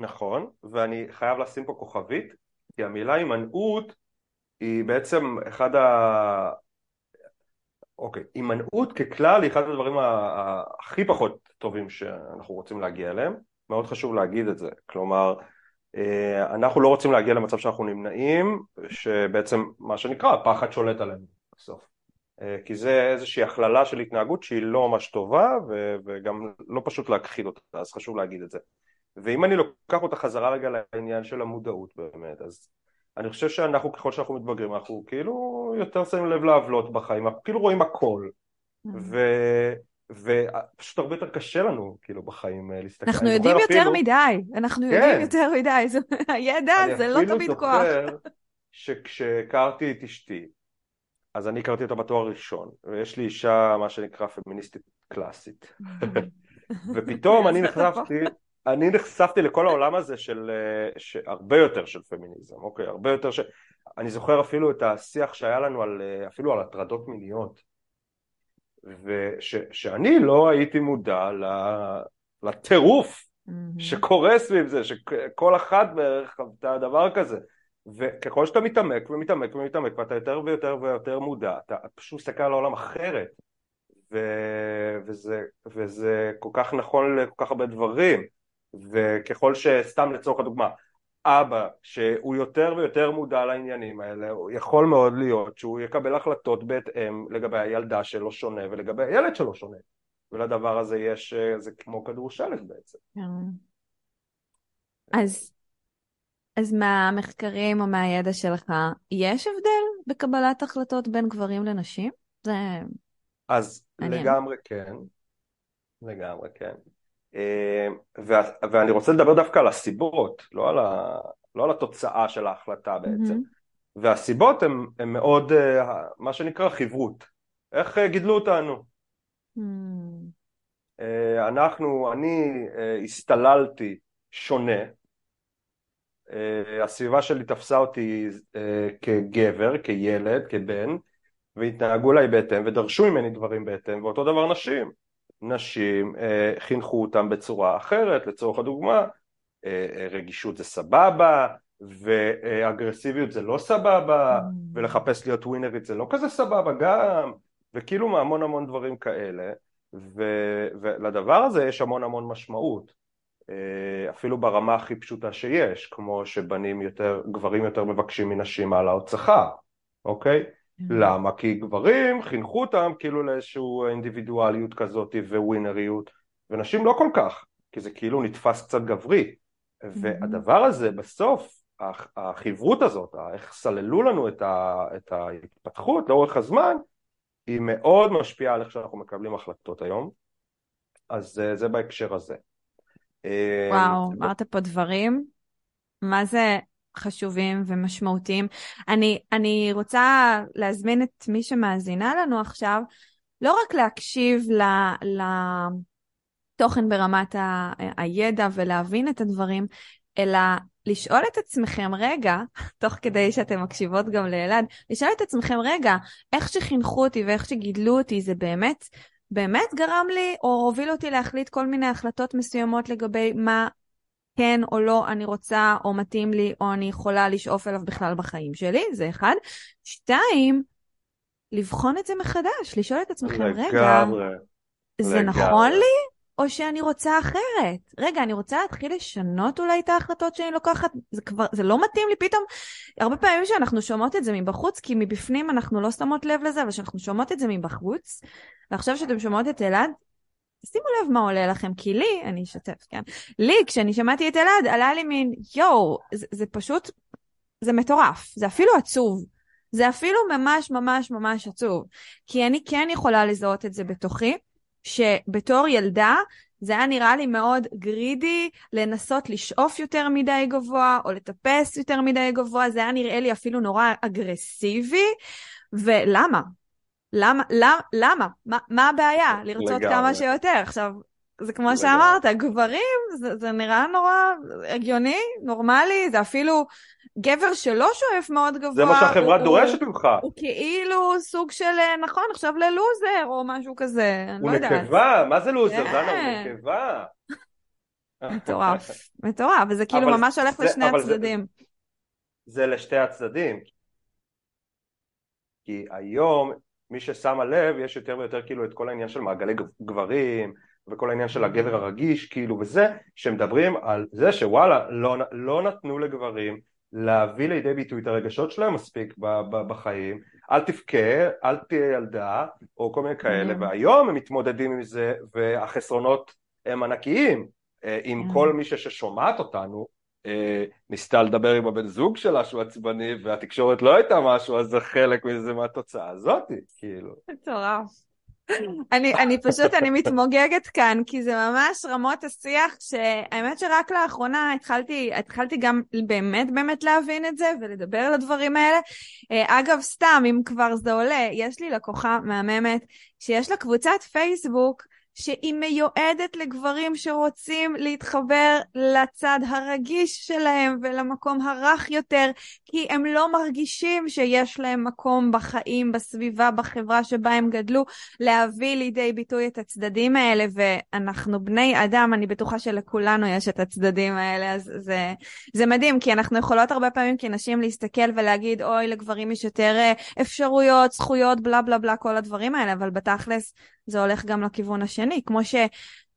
נכון, ואני חייב לשים פה כוכבית, כי המילה הימנעות היא בעצם אחד ה... אוקיי, הימנעות ככלל היא אחד הדברים הכי פחות טובים שאנחנו רוצים להגיע אליהם, מאוד חשוב להגיד את זה, כלומר אנחנו לא רוצים להגיע למצב שאנחנו נמנעים, שבעצם מה שנקרא הפחד שולט עלינו בסוף. אה, כי זה איזושהי הכללה של התנהגות שהיא לא ממש טובה וגם לא פשוט להכחיד אותה, אז חשוב להגיד את זה. ואם אני לוקח אותה חזרה רגע לעניין של המודעות באמת, אז אני חושב שאנחנו ככל שאנחנו מתבגרים אנחנו כאילו יותר שמים לב לעוולות בחיים, אנחנו כאילו רואים הכל. Mm-hmm. ו... ופשוט הרבה יותר קשה לנו כאילו בחיים אה, להסתכל. אנחנו יודעים יותר אפילו... מדי, אנחנו כן. יודעים יותר מדי, זה... הידע זה לא תמיד כוח. אני אפילו זוכר שכשהכרתי את אשתי, אז אני הכרתי אותה בתואר ראשון, ויש לי אישה מה שנקרא פמיניסטית קלאסית. ופתאום אני נחשפתי, אני נחשפתי לכל העולם הזה של אה, הרבה יותר של פמיניזם, אוקיי, הרבה יותר ש... אני זוכר אפילו את השיח שהיה לנו על, אה, אפילו על הטרדות מיניות. ושאני לא הייתי מודע לטירוף. שקורה סביב זה, שכל אחת בערך חוותה דבר כזה. וככל שאתה מתעמק ומתעמק ומתעמק ואתה יותר ויותר ויותר מודע, אתה פשוט מסתכל על העולם אחרת. ו... וזה, וזה כל כך נכון לכל כך הרבה דברים, וככל שסתם לצורך הדוגמה, אבא שהוא יותר ויותר מודע לעניינים האלה, הוא יכול מאוד להיות שהוא יקבל החלטות בהתאם לגבי הילדה שלו שונה ולגבי הילד שלו שונה, ולדבר הזה יש, זה כמו כדור שלג בעצם. כן. אז, אז מהמחקרים או מהידע שלך, יש הבדל בקבלת החלטות בין גברים לנשים? זה אז מעניין. לגמרי כן, לגמרי כן. אה, ואני רוצה לדבר דווקא על הסיבות, לא על, ה, לא על התוצאה של ההחלטה בעצם. Mm-hmm. והסיבות הן מאוד, אה, מה שנקרא חברות. איך אה, גידלו אותנו? Mm. אנחנו, אני הסתללתי שונה, הסביבה שלי תפסה אותי כגבר, כילד, כבן, והתנהגו אליי בהתאם ודרשו ממני דברים בהתאם, ואותו דבר נשים. נשים אה, חינכו אותם בצורה אחרת, לצורך הדוגמה, אה, אה, רגישות זה סבבה, ואגרסיביות זה לא סבבה, mm. ולחפש להיות ווינרית זה לא כזה סבבה גם, וכאילו מהמון המון דברים כאלה, ו, ולדבר הזה יש המון המון משמעות, אפילו ברמה הכי פשוטה שיש, כמו שבנים יותר, גברים יותר מבקשים מנשים העלאות שכר, אוקיי? Mm-hmm. למה? כי גברים חינכו אותם כאילו לאיזושהי אינדיבידואליות כזאת וווינריות, ונשים לא כל כך, כי זה כאילו נתפס קצת גברי. Mm-hmm. והדבר הזה בסוף, החברות הזאת, איך סללו לנו את, ה, את ההתפתחות לאורך הזמן, היא מאוד משפיעה על איך שאנחנו מקבלים החלטות היום. אז אה, זה בהקשר הזה. וואו, אמרת פה דברים. מה זה חשובים ומשמעותיים. אני, אני רוצה להזמין את מי שמאזינה לנו עכשיו, לא רק להקשיב לתוכן ברמת ה, הידע ולהבין את הדברים, אלא לשאול את עצמכם רגע, תוך כדי שאתם מקשיבות גם לאלעד, לשאול את עצמכם רגע, איך שחינכו אותי ואיך שגידלו אותי זה באמת, באמת גרם לי או הוביל אותי להחליט כל מיני החלטות מסוימות לגבי מה כן או לא אני רוצה או מתאים לי או אני יכולה לשאוף אליו בכלל בחיים שלי, זה אחד. שתיים, לבחון את זה מחדש, לשאול את עצמכם, רגע, זה לגמרי. נכון לי או שאני רוצה אחרת? רגע, אני רוצה להתחיל לשנות אולי את ההחלטות שאני לוקחת, זה כבר, זה לא מתאים לי פתאום. הרבה פעמים שאנחנו שומעות את זה מבחוץ, כי מבפנים אנחנו לא שמות לב לזה, אבל כשאנחנו שומעות את זה מבחוץ, ועכשיו שאתם שומעות את אלעד, שימו לב מה עולה לכם, כי לי, אני אשתף, כן? לי, כשאני שמעתי את אלעד, עלה לי מין, יואו, זה, זה פשוט, זה מטורף, זה אפילו עצוב. זה אפילו ממש ממש ממש עצוב. כי אני כן יכולה לזהות את זה בתוכי, שבתור ילדה, זה היה נראה לי מאוד גרידי לנסות לשאוף יותר מדי גבוה, או לטפס יותר מדי גבוה, זה היה נראה לי אפילו נורא אגרסיבי. ולמה? למה, למה, למה? מה, מה הבעיה? לרצות לגמרי. כמה שיותר. עכשיו, זה כמו לגמרי. שאמרת, גברים, זה, זה נראה נורא הגיוני, נורמלי, זה אפילו גבר שלא שואף מאוד גבוה. זה מה שהחברה הוא, דורשת ממך. הוא, הוא כאילו סוג של, נכון, עכשיו ללוזר או משהו כזה, אני לא יודעת. הוא נקבה, מה זה לוזר? כן. דנה, הוא נקבה. מטורף, מטורף, וזה כאילו ממש הולך לשני הצדדים. זה, זה לשתי הצדדים. כי היום מי ששמה לב, יש יותר ויותר כאילו את כל העניין של מעגלי גברים וכל העניין של הגבר הרגיש כאילו וזה, שמדברים על זה שוואלה לא, לא נתנו לגברים להביא לידי ביטוי את הרגשות שלהם מספיק בחיים, אל תבכה, אל תהיה ילדה או כל מיני כאלה, mm-hmm. והיום הם מתמודדים עם זה והחסרונות הם ענקיים, אה, עם mm-hmm. כל מי ששומעת אותנו ניסתה לדבר עם הבן זוג שלה שהוא עצבני והתקשורת לא הייתה משהו אז זה חלק מזה מהתוצאה הזאתי כאילו. מטורף. אני, אני פשוט, אני מתמוגגת כאן, כי זה ממש רמות השיח, שהאמת שרק לאחרונה התחלתי, התחלתי גם באמת באמת להבין את זה ולדבר על הדברים האלה. אה, אגב, סתם, אם כבר זה עולה, יש לי לקוחה מהממת שיש לה קבוצת פייסבוק שהיא מיועדת לגברים שרוצים להתחבר לצד הרגיש שלהם ולמקום הרך יותר, כי הם לא מרגישים שיש להם מקום בחיים, בסביבה, בחברה שבה הם גדלו, להביא לידי ביטוי את הצדדים האלה, ואנחנו בני אדם, אני בטוחה שלכולנו יש את הצדדים האלה, אז זה, זה מדהים, כי אנחנו יכולות הרבה פעמים כנשים להסתכל ולהגיד, אוי, לגברים יש יותר אה, אפשרויות, זכויות, בלה בלה בלה, כל הדברים האלה, אבל בתכלס זה הולך גם לכיוון השני, כמו ש...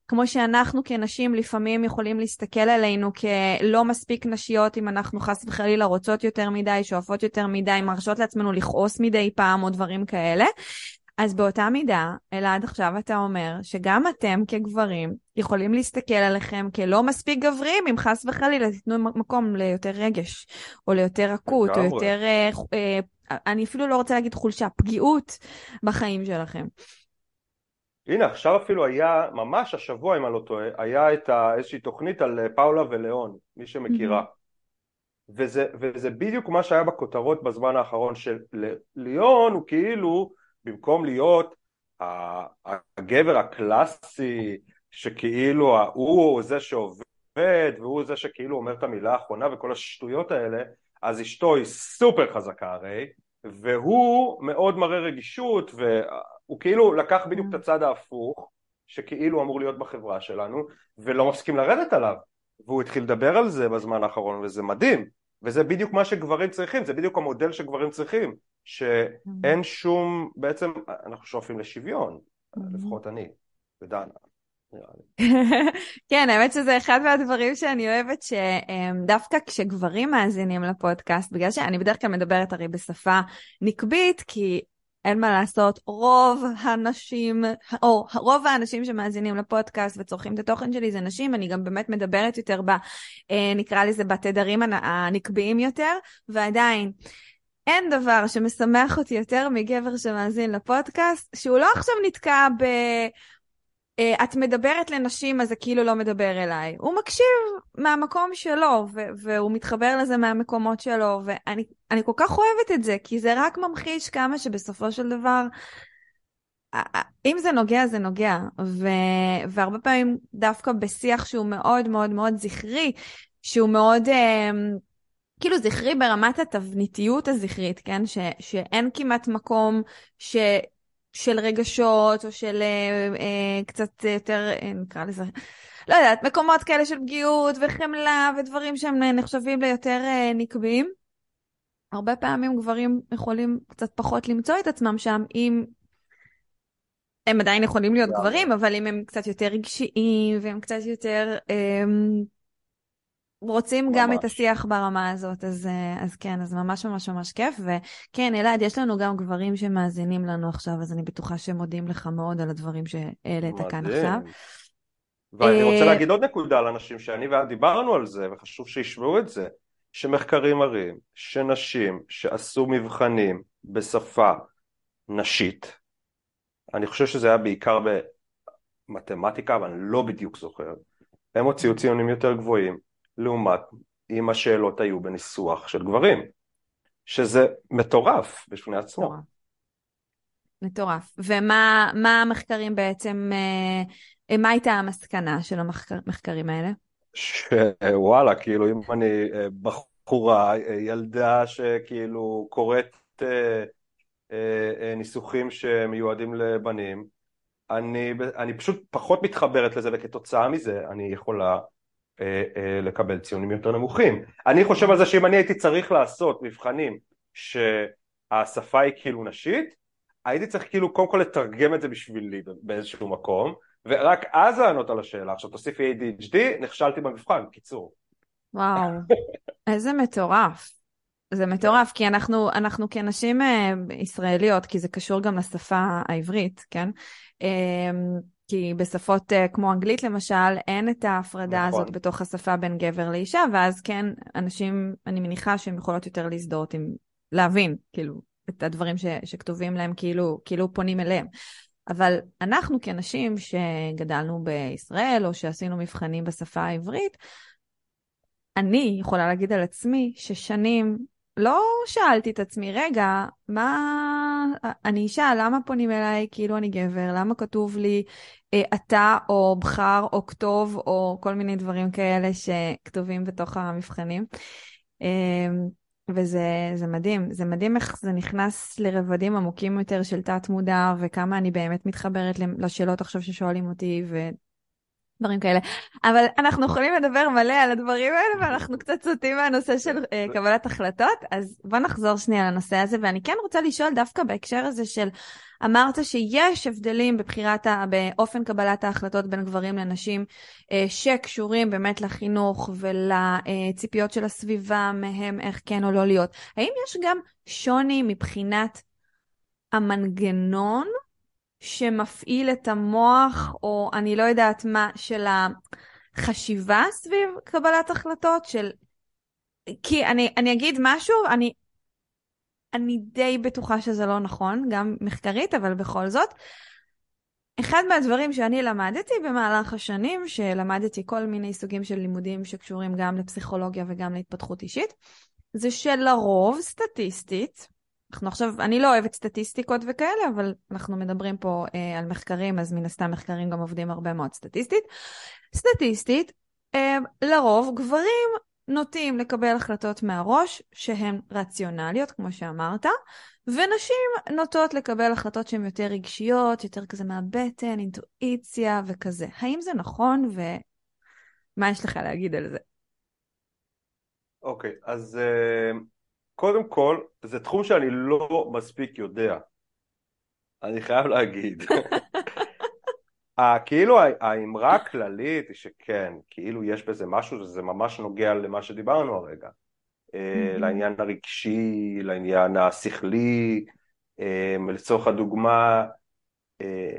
כמו שאנחנו כנשים לפעמים יכולים להסתכל עלינו כלא מספיק נשיות אם אנחנו חס וחלילה רוצות יותר מדי, שואפות יותר מדי, מרשות לעצמנו לכעוס מדי פעם או דברים כאלה. אז באותה מידה, אלעד עכשיו אתה אומר שגם אתם כגברים יכולים להסתכל עליכם כלא מספיק גבריים אם חס וחלילה תיתנו מקום ליותר רגש, או ליותר רכות, או יותר, אה, אה, אני אפילו לא רוצה להגיד חולשה, פגיעות בחיים שלכם. הנה עכשיו אפילו היה, ממש השבוע אם אני לא טועה, היה את ה, איזושהי תוכנית על אה, פאולה וליאון, מי שמכירה. Mm-hmm. וזה, וזה בדיוק מה שהיה בכותרות בזמן האחרון של ליאון הוא כאילו במקום להיות הגבר הקלאסי שכאילו הוא זה שעובד והוא זה שכאילו אומר את המילה האחרונה וכל השטויות האלה אז אשתו היא סופר חזקה הרי והוא מאוד מראה רגישות והוא כאילו לקח בדיוק את הצד ההפוך שכאילו אמור להיות בחברה שלנו ולא מפסיקים לרדת עליו. והוא התחיל לדבר על זה בזמן האחרון וזה מדהים. וזה בדיוק מה שגברים צריכים, זה בדיוק המודל שגברים צריכים שאין שום, בעצם אנחנו שואפים לשוויון, לפחות אני ודנה. כן, האמת שזה אחד מהדברים שאני אוהבת, שדווקא כשגברים מאזינים לפודקאסט, בגלל שאני בדרך כלל מדברת הרי בשפה נקבית, כי אין מה לעשות, רוב הנשים, או רוב האנשים שמאזינים לפודקאסט וצורכים את התוכן שלי זה נשים, אני גם באמת מדברת יותר ב... אה, נקרא לזה בתדרים הנקביים יותר, ועדיין. אין דבר שמשמח אותי יותר מגבר שמאזין לפודקאסט, שהוא לא עכשיו נתקע ב... אה, את מדברת לנשים אז זה כאילו לא מדבר אליי. הוא מקשיב מהמקום שלו, ו- והוא מתחבר לזה מהמקומות שלו, ואני כל כך אוהבת את זה, כי זה רק ממחיש כמה שבסופו של דבר, אם זה נוגע, זה נוגע. ו- והרבה פעמים דווקא בשיח שהוא מאוד מאוד מאוד זכרי, שהוא מאוד... Uh, כאילו זכרי ברמת התבניתיות הזכרית, כן? ש, שאין כמעט מקום ש, של רגשות או של אה, אה, קצת יותר, אה, נקרא לזה, לא יודעת, מקומות כאלה של פגיעות וחמלה ודברים שהם נחשבים ליותר אה, נקביים. הרבה פעמים גברים יכולים קצת פחות למצוא את עצמם שם אם הם עדיין יכולים להיות גברים, אבל אם הם קצת יותר רגשיים והם קצת יותר... אה, רוצים ממש. גם את השיח ברמה הזאת, אז, אה, אז כן, אז ממש ממש ממש כיף. וכן, אלעד, יש לנו גם גברים שמאזינים לנו עכשיו, אז אני בטוחה שהם מודים לך מאוד על הדברים שהעלית כאן עכשיו. ואני רוצה אה, להגיד עוד נקודה לאנשים שאני ואת דיברנו על זה, וחשוב שישמעו את זה, שמחקרים מראים שנשים שעשו מבחנים בשפה נשית, אני חושב שזה היה בעיקר במתמטיקה, אבל אני לא בדיוק זוכר, הם הוציאו ציונים יותר גבוהים לעומת אם השאלות היו בניסוח של גברים, שזה מטורף בפני עצמו. מטורף. מטורף. ומה המחקרים בעצם, אה, מה הייתה המסקנה של המחקרים האלה? שוואלה, כאילו אם אני אה, בחורה, אה, ילדה שכאילו קוראת ניסוחים שמיועדים לבנים, אני, אני פשוט פחות מתחברת לזה וכתוצאה מזה אני יכולה לקבל ציונים יותר נמוכים. אני חושב על זה שאם אני הייתי צריך לעשות מבחנים שהשפה היא כאילו נשית, הייתי צריך כאילו קודם כל לתרגם את זה בשבילי באיזשהו מקום, ורק אז לענות על השאלה. עכשיו תוסיפי ADHD, נכשלתי במבחן, קיצור. וואו, איזה מטורף. זה מטורף, כי אנחנו, אנחנו כנשים אה, ישראליות, כי זה קשור גם לשפה העברית, כן? כי בשפות uh, כמו אנגלית למשל, אין את ההפרדה נכון. הזאת בתוך השפה בין גבר לאישה, ואז כן, אנשים, אני מניחה שהם יכולות יותר להזדהות עם, להבין, כאילו, את הדברים ש, שכתובים להם, כאילו, כאילו פונים אליהם. אבל אנחנו כנשים שגדלנו בישראל, או שעשינו מבחנים בשפה העברית, אני יכולה להגיד על עצמי ששנים לא שאלתי את עצמי, רגע, מה... אני אישה, למה פונים אליי כאילו אני גבר? למה כתוב לי אה, אתה או בחר או כתוב או כל מיני דברים כאלה שכתובים בתוך המבחנים? אה, וזה מדהים, זה מדהים איך זה נכנס לרבדים עמוקים יותר של תת מודע וכמה אני באמת מתחברת לשאלות עכשיו ששואלים אותי ו... דברים כאלה. אבל אנחנו יכולים לדבר מלא על הדברים האלה, ואנחנו קצת סוטים מהנושא של uh, קבלת החלטות, אז בוא נחזור שנייה לנושא הזה, ואני כן רוצה לשאול דווקא בהקשר הזה של, אמרת שיש הבדלים בבחירת, ה, באופן קבלת ההחלטות בין גברים לנשים, uh, שקשורים באמת לחינוך ולציפיות של הסביבה מהם, איך כן או לא להיות. האם יש גם שוני מבחינת המנגנון שמפעיל את המוח, או אני לא יודעת מה, של החשיבה סביב קבלת החלטות, של... כי אני, אני אגיד משהו, אני, אני די בטוחה שזה לא נכון, גם מחקרית, אבל בכל זאת. אחד מהדברים שאני למדתי במהלך השנים, שלמדתי כל מיני סוגים של לימודים שקשורים גם לפסיכולוגיה וגם להתפתחות אישית, זה שלרוב, סטטיסטית, אנחנו עכשיו, אני לא אוהבת סטטיסטיקות וכאלה, אבל אנחנו מדברים פה אה, על מחקרים, אז מן הסתם מחקרים גם עובדים הרבה מאוד סטטיסטית. סטטיסטית, אה, לרוב גברים נוטים לקבל החלטות מהראש שהן רציונליות, כמו שאמרת, ונשים נוטות לקבל החלטות שהן יותר רגשיות, יותר כזה מהבטן, אינטואיציה וכזה. האם זה נכון, ומה יש לך להגיד על זה? אוקיי, okay, אז... Uh... קודם כל, זה תחום שאני לא מספיק יודע. אני חייב להגיד. כאילו האמרה הכללית היא שכן, כאילו יש בזה משהו שזה ממש נוגע למה שדיברנו הרגע. אה, לעניין הרגשי, לעניין השכלי, אה, לצורך הדוגמה, אה,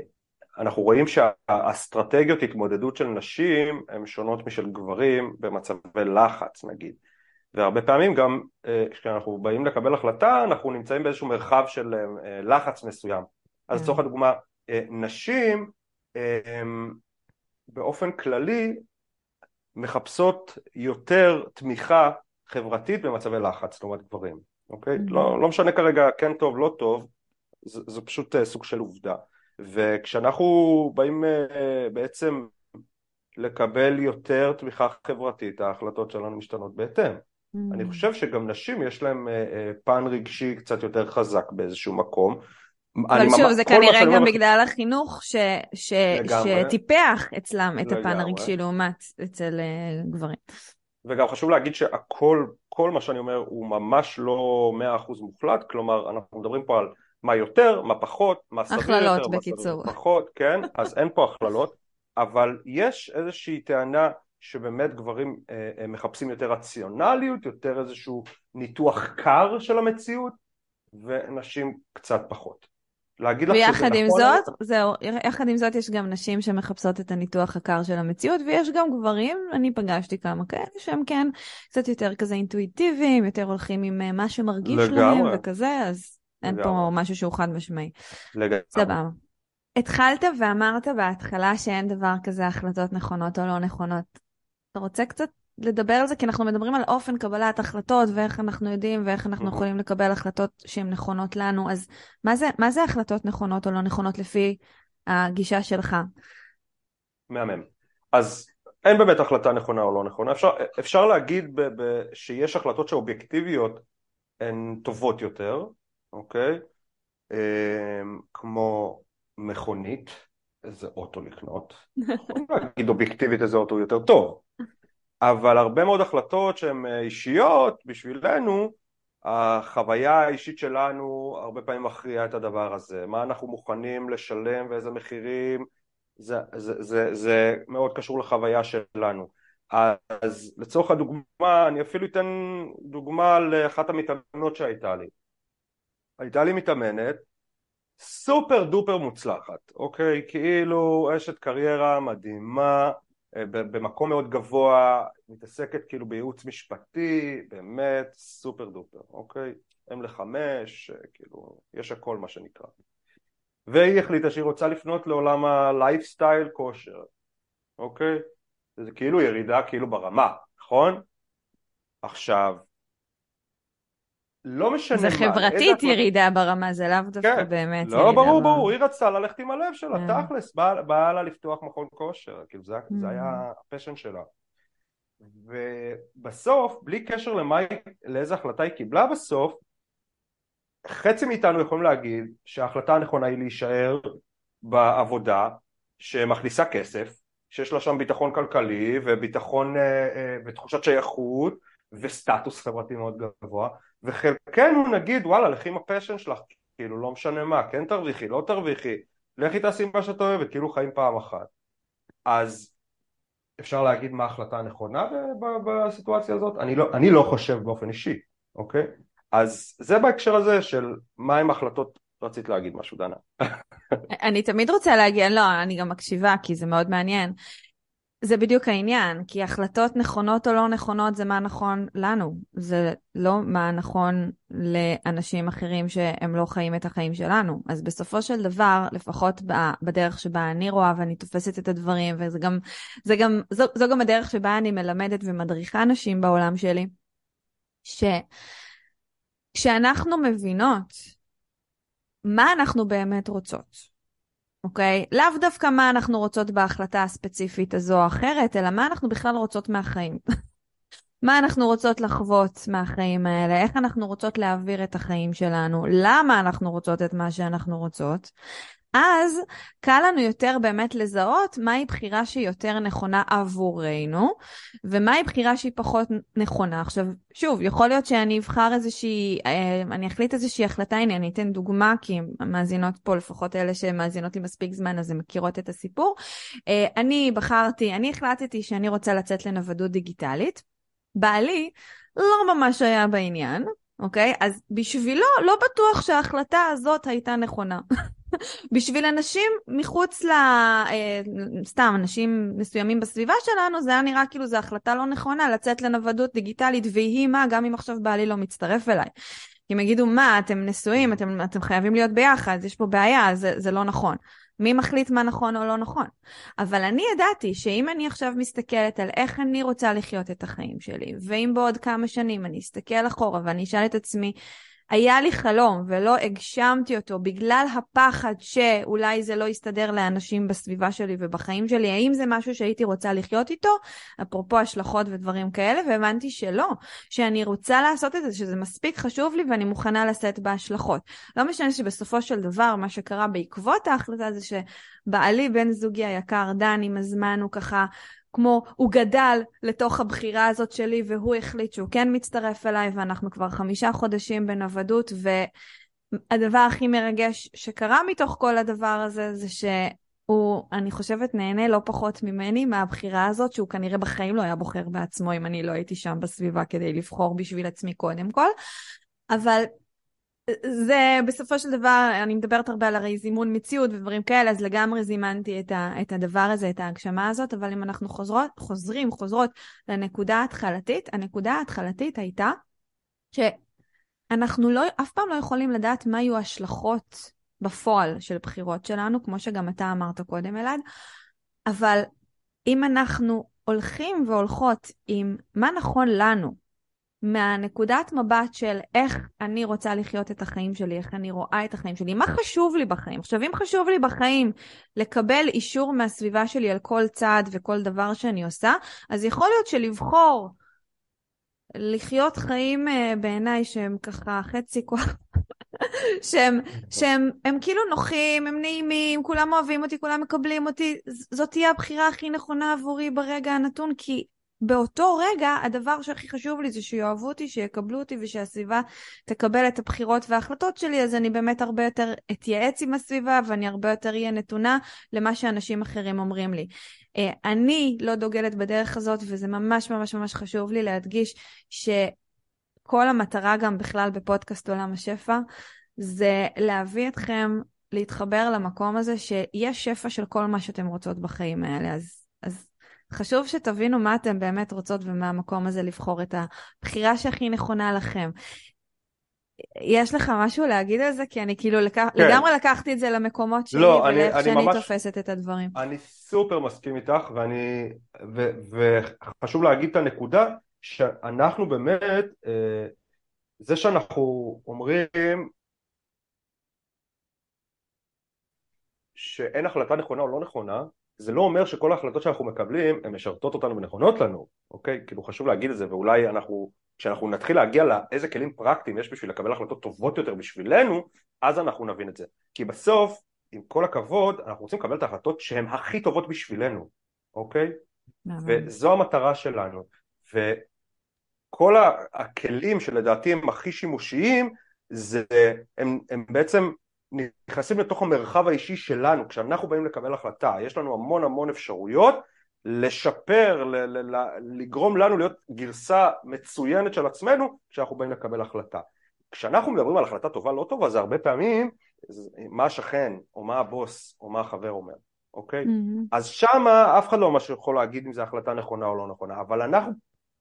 אנחנו רואים שהאסטרטגיות התמודדות של נשים הן שונות משל גברים במצבי לחץ נגיד. והרבה פעמים גם אה, כשאנחנו באים לקבל החלטה אנחנו נמצאים באיזשהו מרחב של אה, לחץ מסוים אז כן. לצורך הדוגמה אה, נשים באופן כללי מחפשות יותר תמיכה חברתית במצבי לחץ לעומת גברים אוקיי? Mm-hmm. לא, לא משנה כרגע כן טוב לא טוב זה, זה פשוט סוג של עובדה וכשאנחנו באים בעצם לקבל יותר תמיכה חברתית ההחלטות שלנו משתנות בהתאם אני mm. חושב שגם נשים יש להן אה, אה, פן רגשי קצת יותר חזק באיזשהו מקום. אבל שוב, זה כנראה גם בגלל החינוך ש, ש, שטיפח אצלם את הפן הרגשי לעומת אצל אה, גברים. וגם חשוב להגיד שהכל, כל מה שאני אומר הוא ממש לא מאה אחוז מוחלט, כלומר אנחנו מדברים פה על מה יותר, מה פחות, מה סביר יותר, הכללות בקיצור. פחות, כן, אז אין פה הכללות, אבל יש איזושהי טענה שבאמת גברים אה, אה, מחפשים יותר רציונליות, יותר איזשהו ניתוח קר של המציאות, ונשים קצת פחות. להגיד לך שזה נכון... ויחד עם זאת, זהו, יחד עם זאת יש גם נשים שמחפשות את הניתוח הקר של המציאות, ויש גם גברים, אני פגשתי כמה כאלה, שהם כן קצת יותר כזה אינטואיטיביים, יותר הולכים עם אה, מה שמרגיש לגמרי. להם וכזה, אז לגמרי. אין פה משהו שהוא חד משמעי. לגמרי. סבבה. התחלת ואמרת בהתחלה שאין דבר כזה החלטות נכונות או לא נכונות. אתה רוצה קצת לדבר על זה? כי אנחנו מדברים על אופן קבלת החלטות ואיך אנחנו יודעים ואיך אנחנו אוקיי. יכולים לקבל החלטות שהן נכונות לנו. אז מה זה, מה זה החלטות נכונות או לא נכונות לפי הגישה שלך? מהמם. אז אין באמת החלטה נכונה או לא נכונה. אפשר, אפשר להגיד ב, ב, שיש החלטות שאובייקטיביות הן טובות יותר, אוקיי? אמ, כמו מכונית, איזה אוטו לקנות. להגיד אובייקטיבית איזה אוטו יותר טוב. אבל הרבה מאוד החלטות שהן אה, אישיות בשבילנו, החוויה האישית שלנו הרבה פעמים מכריעה את הדבר הזה, מה אנחנו מוכנים לשלם ואיזה מחירים, זה, זה, זה, זה מאוד קשור לחוויה שלנו. אז לצורך הדוגמה, אני אפילו אתן דוגמה לאחת המתאמנות שהייתה לי. הייתה לי מתאמנת super duper מוצלחת, אוקיי? כאילו אשת קריירה מדהימה, במקום מאוד גבוה, מתעסקת כאילו בייעוץ משפטי, באמת super duper, אוקיי? אם לחמש, אה, כאילו, יש הכל מה שנקרא. והיא החליטה שהיא רוצה לפנות לעולם הלייפסטייל כושר, אוקיי? זה כאילו ירידה כאילו ברמה, נכון? עכשיו, לא משנה זה מה. חברתית איזה- ירידה ברמה, זה לאו דווקא כן. באמת לא, ירידה ברור, ברמה. ברור, היא רצתה ללכת עם הלב שלה, כן. תכלס, באה באה לה לפתוח מכון כושר, כאילו זה, זה Mm. היה הפשן שלה. ובסוף, בלי קשר למה לאיזה החלטה היא קיבלה בסוף, חצי מאיתנו יכולים להגיד שההחלטה הנכונה היא להישאר בעבודה שמכניסה כסף, שיש לה שם ביטחון כלכלי וביטחון אה, אה, ותחושת שייכות וסטטוס חברתי מאוד גבוה, וחלקנו נגיד וואלה לכי עם הפשן שלך, כאילו לא משנה מה, כן תרוויחי, לא תרוויחי, לכי תעשי מה שאת אוהבת, כאילו חיים פעם אחת. אז אפשר להגיד מה ההחלטה הנכונה בסיטואציה הזאת? אני לא, אני לא חושב באופן אישי, אוקיי? אז זה בהקשר הזה של מה עם החלטות, רצית להגיד משהו דנה. אני תמיד רוצה להגיע, לא, אני גם מקשיבה, כי זה מאוד מעניין. זה בדיוק העניין, כי החלטות נכונות או לא נכונות זה מה נכון לנו, זה לא מה נכון לאנשים אחרים שהם לא חיים את החיים שלנו. אז בסופו של דבר, לפחות בדרך שבה אני רואה ואני תופסת את הדברים, וזה גם, זה גם, זו, זו גם הדרך שבה אני מלמדת ומדריכה נשים בעולם שלי, שכשאנחנו מבינות מה אנחנו באמת רוצות, אוקיי? לאו דווקא מה אנחנו רוצות בהחלטה הספציפית הזו או אחרת, אלא מה אנחנו בכלל רוצות מהחיים. מה אנחנו רוצות לחוות מהחיים האלה, איך אנחנו רוצות להעביר את החיים שלנו, למה אנחנו רוצות את מה שאנחנו רוצות. אז קל לנו יותר באמת לזהות מהי בחירה שהיא יותר נכונה עבורנו, ומהי בחירה שהיא פחות נכונה. עכשיו, שוב, יכול להיות שאני אבחר איזושהי, אה, אני אחליט איזושהי החלטה, הנה, אני אתן דוגמה, כי המאזינות פה, לפחות אלה שמאזינות לי מספיק זמן, אז הן מכירות את הסיפור. אה, אני בחרתי, אני החלטתי שאני רוצה לצאת לנוודות דיגיטלית. בעלי לא ממש היה בעניין, אוקיי? אז בשבילו לא בטוח שההחלטה הזאת הייתה נכונה. בשביל אנשים מחוץ ל... אה, סתם, אנשים מסוימים בסביבה שלנו, זה היה נראה כאילו זו החלטה לא נכונה לצאת לנוודות דיגיטלית, ויהי מה, גם אם עכשיו בעלי לא מצטרף אליי. אם יגידו, מה, אתם נשואים, אתם, אתם חייבים להיות ביחד, יש פה בעיה, זה, זה לא נכון. מי מחליט מה נכון או לא נכון? אבל אני ידעתי שאם אני עכשיו מסתכלת על איך אני רוצה לחיות את החיים שלי, ואם בעוד כמה שנים אני אסתכל אחורה ואני אשאל את עצמי, היה לי חלום ולא הגשמתי אותו בגלל הפחד שאולי זה לא יסתדר לאנשים בסביבה שלי ובחיים שלי, האם זה משהו שהייתי רוצה לחיות איתו? אפרופו השלכות ודברים כאלה, והבנתי שלא, שאני רוצה לעשות את זה, שזה מספיק חשוב לי ואני מוכנה לשאת בהשלכות. לא משנה שבסופו של דבר מה שקרה בעקבות ההחלטה זה שבעלי בן זוגי היקר דן עם הזמן הוא ככה כמו הוא גדל לתוך הבחירה הזאת שלי והוא החליט שהוא כן מצטרף אליי ואנחנו כבר חמישה חודשים בנוודות והדבר הכי מרגש שקרה מתוך כל הדבר הזה זה שהוא, אני חושבת, נהנה לא פחות ממני מהבחירה הזאת שהוא כנראה בחיים לא היה בוחר בעצמו אם אני לא הייתי שם בסביבה כדי לבחור בשביל עצמי קודם כל. אבל זה בסופו של דבר, אני מדברת הרבה על הרי זימון מציאות ודברים כאלה, אז לגמרי זימנתי את, ה, את הדבר הזה, את ההגשמה הזאת, אבל אם אנחנו חוזרות, חוזרים, חוזרות לנקודה ההתחלתית, הנקודה ההתחלתית הייתה שאנחנו לא, אף פעם לא יכולים לדעת מה יהיו ההשלכות בפועל של בחירות שלנו, כמו שגם אתה אמרת קודם, אלעד, אבל אם אנחנו הולכים והולכות עם מה נכון לנו, מהנקודת מבט של איך אני רוצה לחיות את החיים שלי, איך אני רואה את החיים שלי, מה חשוב לי בחיים. עכשיו, אם חשוב לי בחיים לקבל אישור מהסביבה שלי על כל צעד וכל דבר שאני עושה, אז יכול להיות שלבחור לחיות חיים uh, בעיניי שהם ככה חצי כוח, שהם, שהם הם כאילו נוחים, הם נעימים, כולם אוהבים אותי, כולם מקבלים אותי, זאת תהיה הבחירה הכי נכונה עבורי ברגע הנתון, כי באותו רגע, הדבר שהכי חשוב לי זה שיאהבו אותי, שיקבלו אותי ושהסביבה תקבל את הבחירות וההחלטות שלי, אז אני באמת הרבה יותר אתייעץ עם הסביבה ואני הרבה יותר אהיה נתונה למה שאנשים אחרים אומרים לי. אני לא דוגלת בדרך הזאת וזה ממש ממש ממש חשוב לי להדגיש שכל המטרה גם בכלל בפודקאסט עולם השפע זה להביא אתכם להתחבר למקום הזה שיש שפע של כל מה שאתם רוצות בחיים האלה. אז חשוב שתבינו מה אתם באמת רוצות ומה המקום הזה לבחור את הבחירה שהכי נכונה לכם. יש לך משהו להגיד על זה? כי אני כאילו לק... כן. לגמרי לקחתי את זה למקומות שלי לא, ולאיך אני, שאני אני ממש, תופסת את הדברים. אני סופר מסכים איתך ואני, ו, וחשוב להגיד את הנקודה שאנחנו באמת, אה, זה שאנחנו אומרים שאין החלטה נכונה או לא נכונה, זה לא אומר שכל ההחלטות שאנחנו מקבלים הן משרתות אותנו ונכונות לנו, אוקיי? כאילו חשוב להגיד את זה ואולי אנחנו, כשאנחנו נתחיל להגיע לאיזה כלים פרקטיים יש בשביל לקבל החלטות טובות יותר בשבילנו, אז אנחנו נבין את זה. כי בסוף, עם כל הכבוד, אנחנו רוצים לקבל את ההחלטות שהן הכי טובות בשבילנו, אוקיי? וזו המטרה שלנו. וכל הכלים שלדעתי הם הכי שימושיים, זה, הם, הם בעצם נכנסים לתוך המרחב האישי שלנו, כשאנחנו באים לקבל החלטה, יש לנו המון המון אפשרויות לשפר, ל- ל- ל- לגרום לנו להיות גרסה מצוינת של עצמנו כשאנחנו באים לקבל החלטה. כשאנחנו מדברים על החלטה טובה לא טובה זה הרבה פעמים מה השכן או מה הבוס או מה החבר אומר, אוקיי? Mm-hmm. אז שמה אף אחד לא ממש יכול להגיד אם זו החלטה נכונה או לא נכונה, אבל אנחנו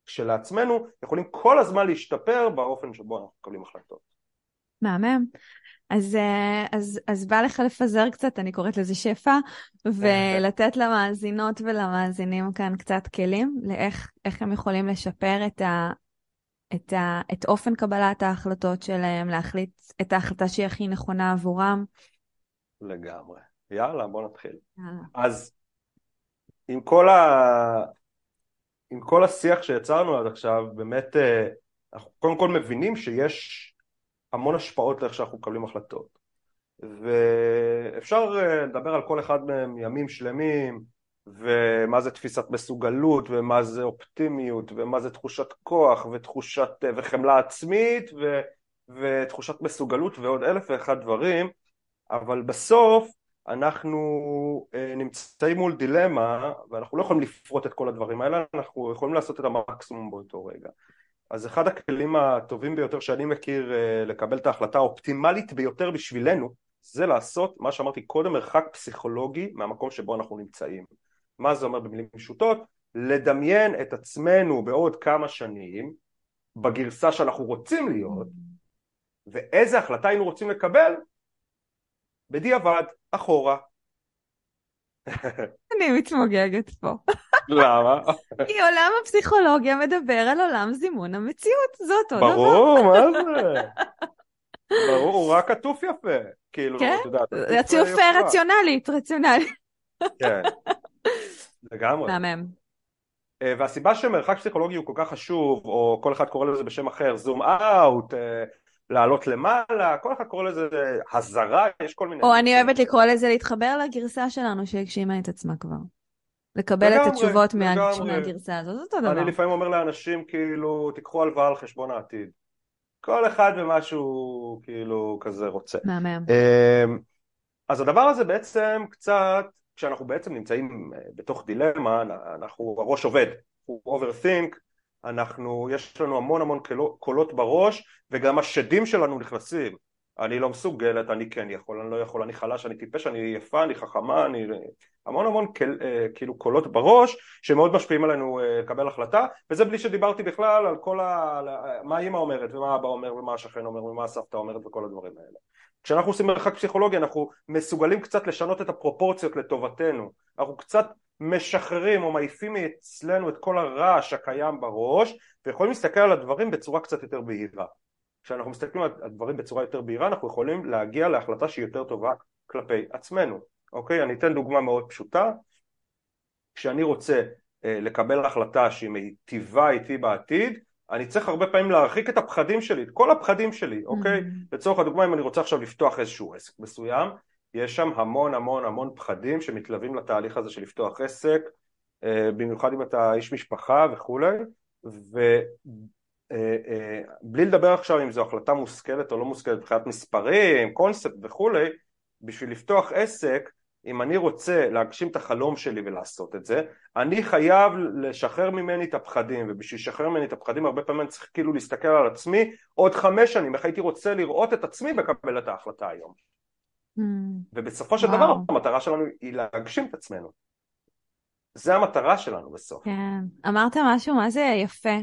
כשלעצמנו יכולים כל הזמן להשתפר באופן שבו אנחנו מקבלים החלטות. מהמם. אז, אה, אז, אז בא לך לפזר קצת, אני קוראת לזה שפע, ולתת למאזינות ולמאזינים כאן קצת כלים לאיך הם יכולים לשפר את, ה, את, ה, את אופן קבלת ההחלטות שלהם, להחליט את ההחלטה שהיא הכי נכונה עבורם. לגמרי. יאללה, בוא נתחיל. יאללה. אז עם כל, ה... עם כל השיח שיצרנו עד עכשיו, באמת אה, אנחנו קודם כל מבינים שיש המון השפעות לאיך שאנחנו מקבלים החלטות. ואפשר אה, לדבר על כל אחד מהם ימים שלמים ומה זה תפיסת מסוגלות ומה זה אופטימיות ומה זה תחושת כוח ותחושת אה, וחמלה עצמית ו, ותחושת מסוגלות ועוד אלף ואחד דברים. אבל בסוף אנחנו אה, נמצאים מול דילמה ואנחנו לא יכולים לפרוט את כל הדברים האלה אנחנו יכולים לעשות את המקסימום באותו רגע אז אחד הכלים הטובים ביותר שאני מכיר אה, לקבל את ההחלטה האופטימלית ביותר בשבילנו זה לעשות מה שאמרתי קודם מרחק פסיכולוגי מהמקום שבו אנחנו נמצאים מה זה אומר במילים פשוטות? לדמיין את עצמנו בעוד כמה שנים בגרסה שאנחנו רוצים להיות ואיזה החלטה היינו רוצים לקבל בדיעבד, אחורה. אני מתמוגגת פה. למה? כי עולם הפסיכולוגיה מדבר על עולם זימון המציאות, זה אותו דבר. ברור, מה זה? ברור, הוא רק עטוף יפה. כאילו, כן? את יודעת. עטוף רציונלית, רציונלית. כן, לגמרי. מהמם. אה, והסיבה שמרחק פסיכולוגי הוא כל כך חשוב, או כל אחד קורא לזה בשם אחר, זום אאוט, אה, לעלות למעלה, כל אחד קורא לזה הזרה, יש כל מיני... או אני אוהבת לקרוא לזה להתחבר לגרסה שלנו שהגשימה את עצמה כבר. לקבל לגמרי, את התשובות מה... מהגרסה הזאת, זה אותו דבר. אני לפעמים אומר לאנשים, כאילו, תיקחו הלוואה על חשבון העתיד. כל אחד ומה שהוא כאילו כזה רוצה. מהמם. אמ, אז הדבר הזה בעצם קצת, כשאנחנו בעצם נמצאים אה, בתוך דילמה, אנחנו, הראש עובד, הוא overthink, אנחנו, יש לנו המון המון קולות בראש וגם השדים שלנו נכנסים. אני לא מסוגלת, אני כן יכול, אני לא יכול, אני חלש, אני טיפש, אני יפה, אני חכמה, אני... המון המון קל, אה, כאילו קולות בראש שמאוד משפיעים עלינו אה, לקבל החלטה וזה בלי שדיברתי בכלל על כל ה... מה אימא אומרת ומה אבא אומר ומה השכן אומר ומה הסבתא אומרת וכל הדברים האלה. כשאנחנו עושים מרחק פסיכולוגי אנחנו מסוגלים קצת לשנות את הפרופורציות לטובתנו. אנחנו קצת משחררים או מעיפים מאצלנו את כל הרעש הקיים בראש ויכולים להסתכל על הדברים בצורה קצת יותר בהירה כשאנחנו מסתכלים על הדברים בצורה יותר בהירה אנחנו יכולים להגיע להחלטה שהיא יותר טובה כלפי עצמנו אוקיי אני אתן דוגמה מאוד פשוטה כשאני רוצה אה, לקבל החלטה שהיא מיטיבה איתי בעתיד אני צריך הרבה פעמים להרחיק את הפחדים שלי, את כל הפחדים שלי, אוקיי? Mm-hmm. לצורך הדוגמה אם אני רוצה עכשיו לפתוח איזשהו עסק מסוים יש שם המון המון המון פחדים שמתלווים לתהליך הזה של לפתוח עסק, אה, במיוחד אם אתה איש משפחה וכולי, ובלי אה, אה, לדבר עכשיו אם זו החלטה מושכלת או לא מושכלת מבחינת מספרים, קונספט וכולי, בשביל לפתוח עסק, אם אני רוצה להגשים את החלום שלי ולעשות את זה, אני חייב לשחרר ממני את הפחדים, ובשביל לשחרר ממני את הפחדים הרבה פעמים צריך כאילו להסתכל על עצמי עוד חמש שנים, איך הייתי רוצה לראות את עצמי ולקבל את ההחלטה היום. Mm. ובסופו של וואו. דבר המטרה שלנו היא להגשים את עצמנו. זה המטרה שלנו בסוף. כן, אמרת משהו מה זה יפה,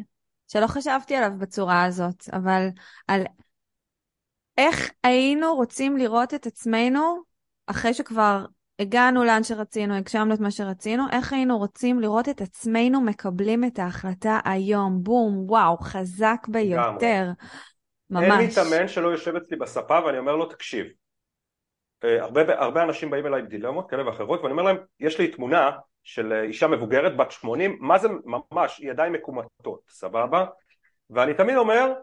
שלא חשבתי עליו בצורה הזאת, אבל על איך היינו רוצים לראות את עצמנו אחרי שכבר הגענו לאן שרצינו, הגשמנו את מה שרצינו, איך היינו רוצים לראות את עצמנו מקבלים את ההחלטה היום, בום, וואו, חזק ביותר. ממש. אין מתאמן שלא יושב אצלי בספה ואני אומר לו תקשיב הרבה, הרבה אנשים באים אליי עם דילמות כאלה ואחרות ואני אומר להם יש לי תמונה של אה, אישה מבוגרת בת 80 מה זה ממש ידיים מקומטות סבבה? ואני תמיד אומר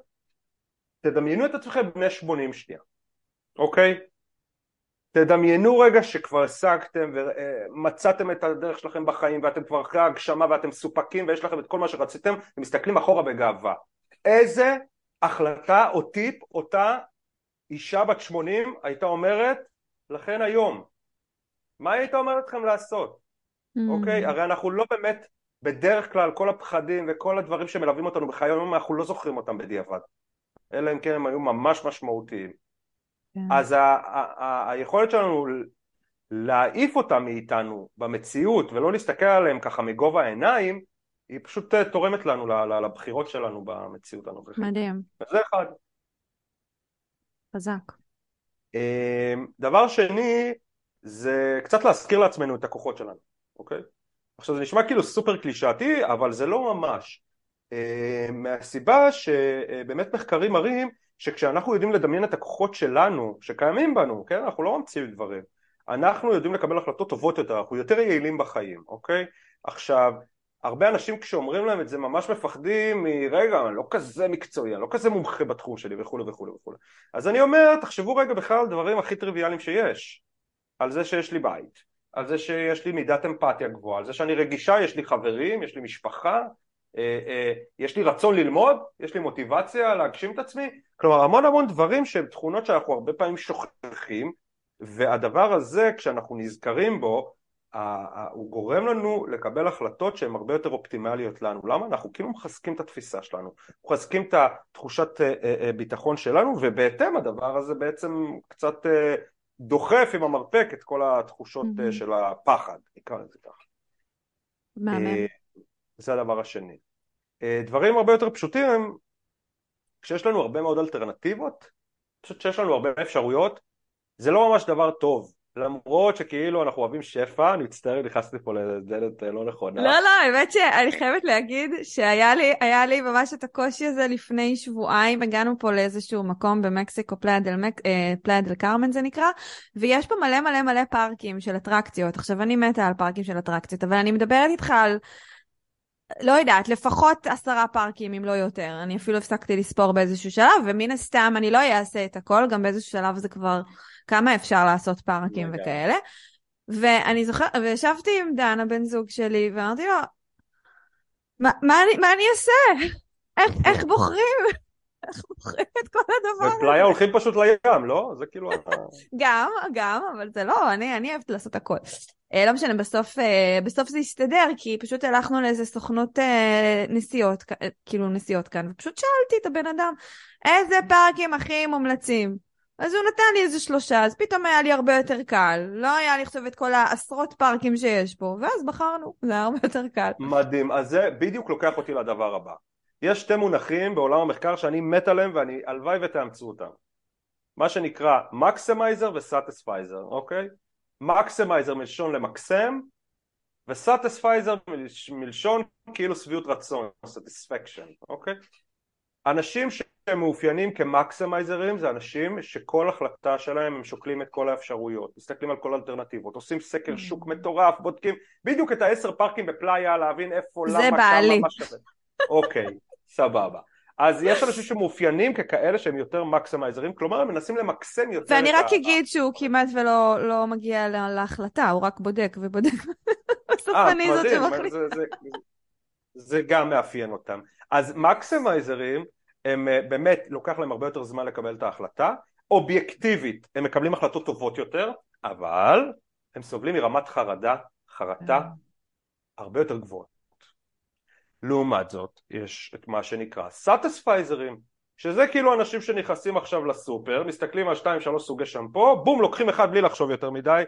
תדמיינו את עצמכם בני 80 שנייה אוקיי? תדמיינו רגע שכבר השגתם ומצאתם את הדרך שלכם בחיים ואתם כבר אחרי ההגשמה ואתם מסופקים ויש לכם את כל מה שרציתם ומסתכלים אחורה בגאווה. איזה החלטה או טיפ אותה אישה בת 80 הייתה אומרת לכן היום מה היית אומרת לכם לעשות mm. אוקיי הרי אנחנו לא באמת בדרך כלל כל הפחדים וכל הדברים שמלווים אותנו בחיי היום אנחנו לא זוכרים אותם בדיעבד אלא אם כן הם היו ממש משמעותיים כן. אז ה- ה- ה- היכולת שלנו להעיף אותם מאיתנו במציאות ולא להסתכל עליהם ככה מגובה העיניים היא פשוט תורמת לנו לבחירות שלנו במציאות הנוכחית. מדהים. וזה אחד. חזק. אמ, דבר שני זה קצת להזכיר לעצמנו את הכוחות שלנו, אוקיי? עכשיו זה נשמע כאילו סופר קלישאתי אבל זה לא ממש אמ, מהסיבה שבאמת מחקרים מראים שכשאנחנו יודעים לדמיין את הכוחות שלנו שקיימים בנו, כן? אנחנו לא ממציאים דברים אנחנו יודעים לקבל החלטות טובות יותר, אנחנו יותר יעילים בחיים, אוקיי? עכשיו הרבה אנשים כשאומרים להם את זה ממש מפחדים מרגע, אני לא כזה מקצועי, אני לא כזה מומחה בתחום שלי וכולי וכולי וכולי. אז אני אומר, תחשבו רגע בכלל על דברים הכי טריוויאליים שיש. על זה שיש לי בית, על זה שיש לי מידת אמפתיה גבוהה, על זה שאני רגישה, יש לי חברים, יש לי משפחה, אה, אה, יש לי רצון ללמוד, יש לי מוטיבציה להגשים את עצמי, כלומר המון המון דברים שהם תכונות שאנחנו הרבה פעמים שוכחים והדבר הזה כשאנחנו נזכרים בו הוא גורם לנו לקבל החלטות שהן הרבה יותר אופטימליות לנו. למה? אנחנו כאילו מחזקים את התפיסה שלנו, מחזקים את התחושת אה, אה, אה, ביטחון שלנו, ובהתאם הדבר הזה בעצם קצת דוחף עם המרפק את כל התחושות mm-hmm. של הפחד, נקרא לזה ככה. מהמם. זה הדבר השני. דברים הרבה יותר פשוטים הם כשיש לנו הרבה מאוד אלטרנטיבות, אני חושב שיש לנו הרבה אפשרויות, זה לא ממש דבר טוב. למרות שכאילו אנחנו אוהבים שפע, אני מצטער, נכנסתי פה לדלת אה, לא נכונה. לא, לא, האמת שאני חייבת להגיד שהיה לי, לי ממש את הקושי הזה לפני שבועיים, הגענו פה לאיזשהו מקום במקסיקו, פלאיה דל קרמן זה נקרא, ויש פה מלא מלא מלא פארקים של אטרקציות. עכשיו, אני מתה על פארקים של אטרקציות, אבל אני מדברת איתך על... לא יודעת, לפחות עשרה פארקים אם לא יותר. אני אפילו הפסקתי לספור באיזשהו שלב, ומן הסתם אני לא אעשה את הכל, גם באיזשהו שלב זה כבר כמה אפשר לעשות פארקים וכאלה. ואני זוכרת, וישבתי עם דן, הבן זוג שלי, ואמרתי לו, מה, מה, אני, מה אני אעשה? איך, איך בוחרים? איך בוחרים את כל הדבר הזה? בפלאיה הולכים פשוט לים, לא? זה כאילו... גם, גם, אבל זה לא, אני, אני אוהבת לעשות הכל. לא משנה, בסוף, בסוף זה הסתדר, כי פשוט הלכנו לאיזה סוכנות נסיעות, כאילו נסיעות כאן, ופשוט שאלתי את הבן אדם, איזה פארקים הכי מומלצים? אז הוא נתן לי איזה שלושה, אז פתאום היה לי הרבה יותר קל. לא היה לי עכשיו את כל העשרות פארקים שיש פה, ואז בחרנו, זה היה הרבה יותר קל. מדהים, אז זה בדיוק לוקח אותי לדבר הבא. יש שתי מונחים בעולם המחקר שאני מת עליהם ואני הלוואי ותאמצו אותם. מה שנקרא maximizer ו satisficer, אוקיי? maximizer מלשון למקסם, ו satisficer מלשון כאילו שביעות רצון, satisfaction, אוקיי? אנשים שהם מאופיינים כמקסמייזרים זה אנשים שכל החלטה שלהם הם שוקלים את כל האפשרויות, מסתכלים על כל האלטרנטיבות, עושים סקר אממ. שוק מטורף, בודקים בדיוק את העשר פארקים בפלאיה להבין איפה, למה, כמה, מה שווה. אוקיי, סבבה. אז יש אנשים שמאופיינים ככאלה שהם יותר מקסמייזרים, כלומר הם מנסים למקסם יותר ואני רק אגיד שהוא כמעט ולא לא מגיע להחלטה, הוא רק בודק ובודק. בסוף אה, אני זאת שמחליטה. זה גם מאפיין אותם. אז מקסמייזרים הם אה, באמת לוקח להם הרבה יותר זמן לקבל את ההחלטה, אובייקטיבית הם מקבלים החלטות טובות יותר, אבל הם סובלים מרמת חרדה, חרטה כן. הרבה יותר גבוהות. לעומת זאת יש את מה שנקרא סאטספייזרים שזה כאילו אנשים שנכנסים עכשיו לסופר, מסתכלים על שתיים שלוש סוגי שמפו, בום לוקחים אחד בלי לחשוב יותר מדי,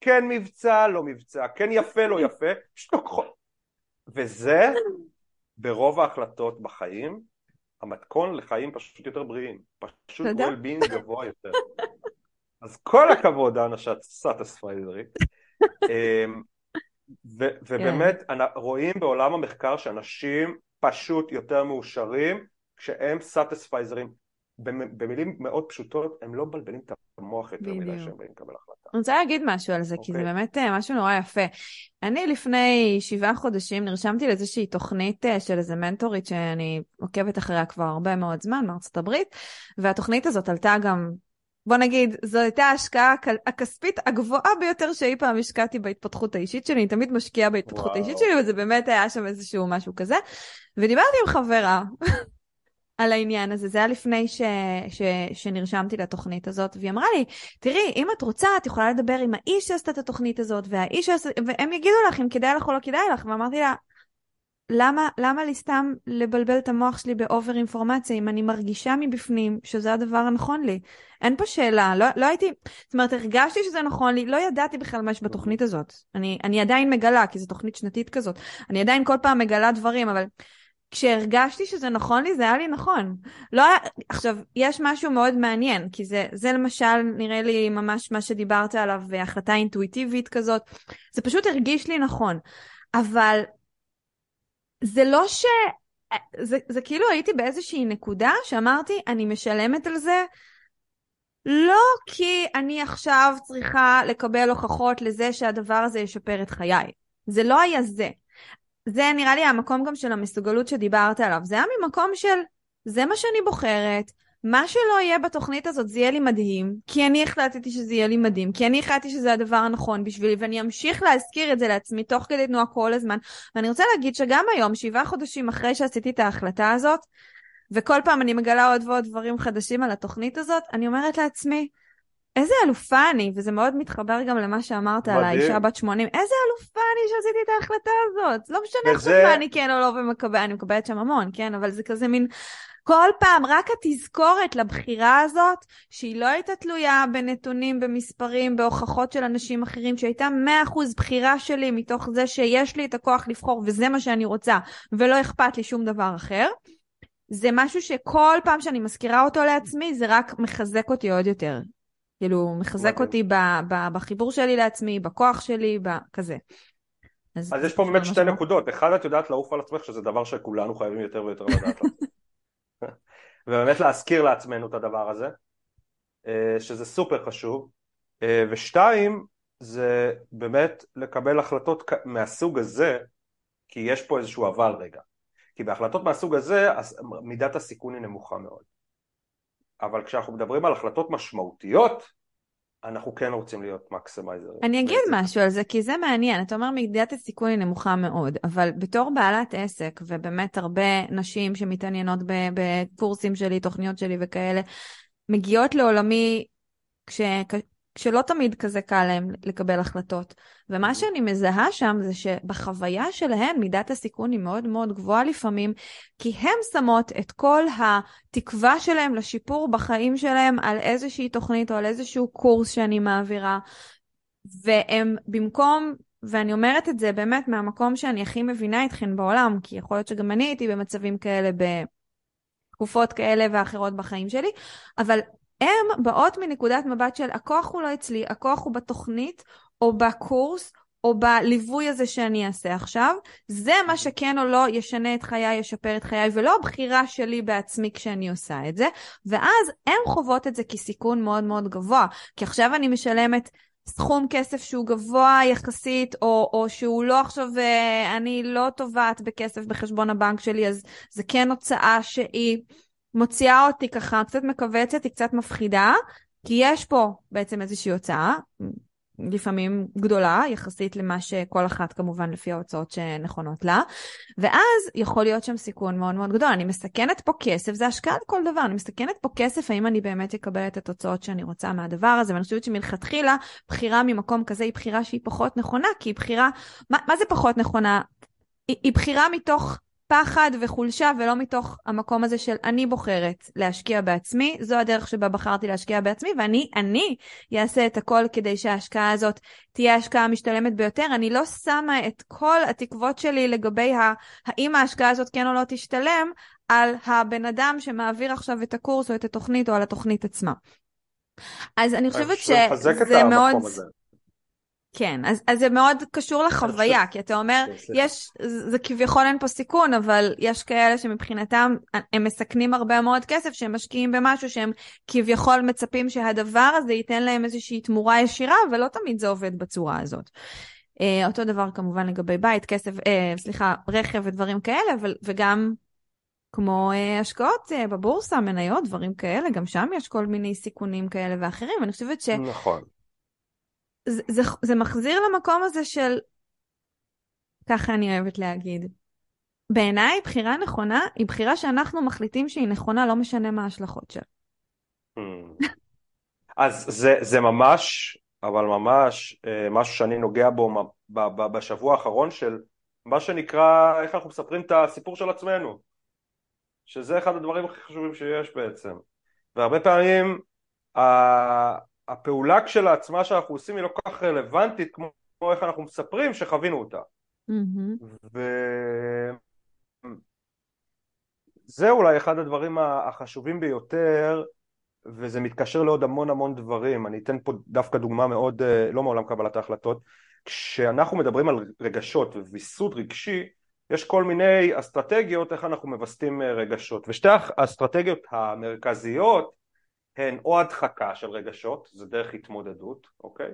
כן מבצע, לא מבצע, כן יפה, לא יפה, פשוט לוקחות. וזה ברוב ההחלטות בחיים המתכון לחיים פשוט יותר בריאים, פשוט well-being גבוה יותר. אז כל הכבוד האנשת סאטספייזרית. אמ, ובאמת כן. רואים בעולם המחקר שאנשים פשוט יותר מאושרים כשהם סאטספייזרים. במילים מאוד פשוטות, הם לא מבלבלים את המוח יותר מדי שהם באים לקבל החלטה. אני רוצה להגיד משהו על זה, okay. כי זה אוקיי. באמת אה, משהו נורא יפה. אני לפני שבעה חודשים נרשמתי לאיזושהי תוכנית אה, של איזה מנטורית שאני עוקבת אחריה כבר הרבה מאוד זמן מארצות הברית, והתוכנית הזאת עלתה גם בוא נגיד, זו הייתה ההשקעה הכספית הגבוהה ביותר שאי פעם השקעתי בהתפתחות האישית שלי, אני תמיד משקיעה בהתפתחות וואו. האישית שלי, וזה באמת היה שם איזשהו משהו כזה. ודיברתי עם חברה על העניין הזה, זה היה לפני ש, ש, שנרשמתי לתוכנית הזאת, והיא אמרה לי, תראי, אם את רוצה, את יכולה לדבר עם האיש שעשתה את התוכנית הזאת, והאיש שעשתה, והם יגידו לך אם כדאי לך או לא כדאי לך, ואמרתי לה, למה, למה לי סתם לבלבל את המוח שלי באובר אינפורמציה אם אני מרגישה מבפנים שזה הדבר הנכון לי? אין פה שאלה, לא, לא הייתי, זאת אומרת, הרגשתי שזה נכון לי, לא ידעתי בכלל מה יש בתוכנית הזאת. אני, אני עדיין מגלה, כי זו תוכנית שנתית כזאת, אני עדיין כל פעם מגלה דברים, אבל כשהרגשתי שזה נכון לי, זה היה לי נכון. לא היה... עכשיו, יש משהו מאוד מעניין, כי זה, זה למשל נראה לי ממש מה שדיברת עליו, החלטה אינטואיטיבית כזאת, זה פשוט הרגיש לי נכון. אבל זה לא ש... זה, זה כאילו הייתי באיזושהי נקודה שאמרתי, אני משלמת על זה לא כי אני עכשיו צריכה לקבל הוכחות לזה שהדבר הזה ישפר את חיי. זה לא היה זה. זה נראה לי המקום גם של המסוגלות שדיברת עליו. זה היה ממקום של, זה מה שאני בוחרת, מה שלא יהיה בתוכנית הזאת זה יהיה לי מדהים, כי אני החלטתי שזה יהיה לי מדהים, כי אני החלטתי שזה הדבר הנכון בשבילי, ואני אמשיך להזכיר את זה לעצמי תוך כדי תנועה כל הזמן. ואני רוצה להגיד שגם היום, שבעה חודשים אחרי שעשיתי את ההחלטה הזאת, וכל פעם אני מגלה עוד ועוד דברים חדשים על התוכנית הזאת, אני אומרת לעצמי, איזה אלופה אני, וזה מאוד מתחבר גם למה שאמרת מדהים. על האישה בת 80, איזה אלופה אני שעשיתי את ההחלטה הזאת. לא משנה וזה... עכשיו מה אני כן או לא ומקבלת, אני מקבלת שם המון, כן, אבל זה כזה מין כל פעם רק התזכורת לבחירה הזאת, שהיא לא הייתה תלויה בנתונים, במספרים, בהוכחות של אנשים אחרים, שהייתה 100% בחירה שלי מתוך זה שיש לי את הכוח לבחור וזה מה שאני רוצה, ולא אכפת לי שום דבר אחר. זה משהו שכל פעם שאני מזכירה אותו לעצמי, זה רק מחזק אותי עוד יותר. כאילו, מחזק אותי ב, ב, בחיבור שלי לעצמי, בכוח שלי, כזה. אז, אז יש פה באמת שתי נקודות. אחד, את יודעת לעוף על עצמך, שזה דבר שכולנו חייבים יותר ויותר לדעת. ובאמת להזכיר לעצמנו את הדבר הזה, אה, שזה סופר חשוב, אה, ושתיים, זה באמת לקבל החלטות מהסוג הזה, כי יש פה איזשהו אבל רגע. כי בהחלטות מהסוג הזה מידת הסיכון היא נמוכה מאוד. אבל כשאנחנו מדברים על החלטות משמעותיות, אנחנו כן רוצים להיות מקסימייזר. אני אגיד בעצם. משהו על זה, כי זה מעניין. אתה אומר מידת הסיכון היא נמוכה מאוד, אבל בתור בעלת עסק, ובאמת הרבה נשים שמתעניינות בקורסים שלי, תוכניות שלי וכאלה, מגיעות לעולמי כש, כשלא תמיד כזה קל להם לקבל החלטות. ומה. שאני מזהה שם זה שבחוויה שלהן מידת הסיכון היא מאוד מאוד גבוהה לפעמים, כי הן שמות את כל התקווה שלהם לשיפור בחיים שלהם על איזושהי תוכנית או על איזשהו קורס שאני מעבירה, והם במקום ואני אומרת את זה באמת מהמקום שאני הכי מבינה אתכן בעולם, כי יכול להיות שגם אני הייתי במצבים כאלה בתקופות כאלה ואחרות בחיים שלי, אבל הן באות מנקודת מבט של הכוח הוא לא אצלי, הכוח הוא בתוכנית או בקורס או בליווי הזה שאני אעשה עכשיו. זה מה שכן או לא ישנה את חיי, ישפר את חיי, ולא הבחירה שלי בעצמי כשאני עושה את זה. ואז הן חוות את זה כסיכון מאוד מאוד גבוה, כי עכשיו אני משלמת סכום כסף שהוא גבוה יחסית, או, או שהוא לא עכשיו, אה, אני לא טובעת בכסף בחשבון הבנק שלי, אז זה כן הוצאה שהיא... מוציאה אותי ככה קצת מכווצת, היא קצת מפחידה, כי יש פה בעצם איזושהי הוצאה, לפעמים גדולה, יחסית למה שכל אחת כמובן לפי ההוצאות שנכונות לה, ואז יכול להיות שם סיכון מאוד מאוד גדול. אני מסכנת פה כסף, זה השקעה לכל דבר, אני מסכנת פה כסף, האם אני באמת אקבל את התוצאות שאני רוצה מהדבר הזה, ואני חושבת שמלכתחילה, בחירה ממקום כזה היא בחירה שהיא פחות נכונה, כי היא בחירה, מה, מה זה פחות נכונה? היא, היא בחירה מתוך פחד וחולשה ולא מתוך המקום הזה של אני בוחרת להשקיע בעצמי, זו הדרך שבה בחרתי להשקיע בעצמי ואני, אני אעשה את הכל כדי שההשקעה הזאת תהיה ההשקעה המשתלמת ביותר. אני לא שמה את כל התקוות שלי לגבי ה, האם ההשקעה הזאת כן או לא תשתלם על הבן אדם שמעביר עכשיו את הקורס או את התוכנית או על התוכנית עצמה. אז אני חושבת שזה מאוד... הזה. כן, אז, אז זה מאוד קשור לחוויה, כי אתה אומר, כן, יש, זה כביכול אין פה סיכון, אבל יש כאלה שמבחינתם הם מסכנים הרבה מאוד כסף, שהם משקיעים במשהו שהם כביכול מצפים שהדבר הזה ייתן להם איזושהי תמורה ישירה, ולא תמיד זה עובד בצורה הזאת. Uh, אותו דבר כמובן לגבי בית, כסף, uh, סליחה, רכב ודברים כאלה, אבל, וגם כמו uh, השקעות uh, בבורסה, מניות, דברים כאלה, גם שם יש כל מיני סיכונים כאלה ואחרים, ואני חושבת ש... נכון. זה, זה, מחזיר למקום הזה של, ככה אני אוהבת להגיד, בעיניי בחירה נכונה היא בחירה שאנחנו מחליטים שהיא נכונה, לא משנה מה ההשלכות שלה. Hmm. אז זה, זה ממש, אבל ממש אה, משהו שאני נוגע בו בשבוע האחרון של מה שנקרא, איך אנחנו מספרים את הסיפור של עצמנו. שזה אחד הדברים הכי חשובים שיש בעצם. והרבה פעמים הפעולה כשלעצמה שאנחנו עושים היא לא כל כך רלוונטית כמו, כמו איך אנחנו מספרים שחווינו אותה. Mm-hmm. וזה אולי אחד הדברים החשובים ביותר וזה מתקשר לעוד המון המון דברים, אני אתן פה דווקא דוגמה מאוד, אה, לא מעולם קבלת ההחלטות, כשאנחנו מדברים על רגשות וויסות רגשי, יש כל מיני אסטרטגיות איך אנחנו מווסתים אה, רגשות, ושתי האסטרטגיות המרכזיות הן או הדחקה של רגשות, זה דרך התמודדות, אוקיי?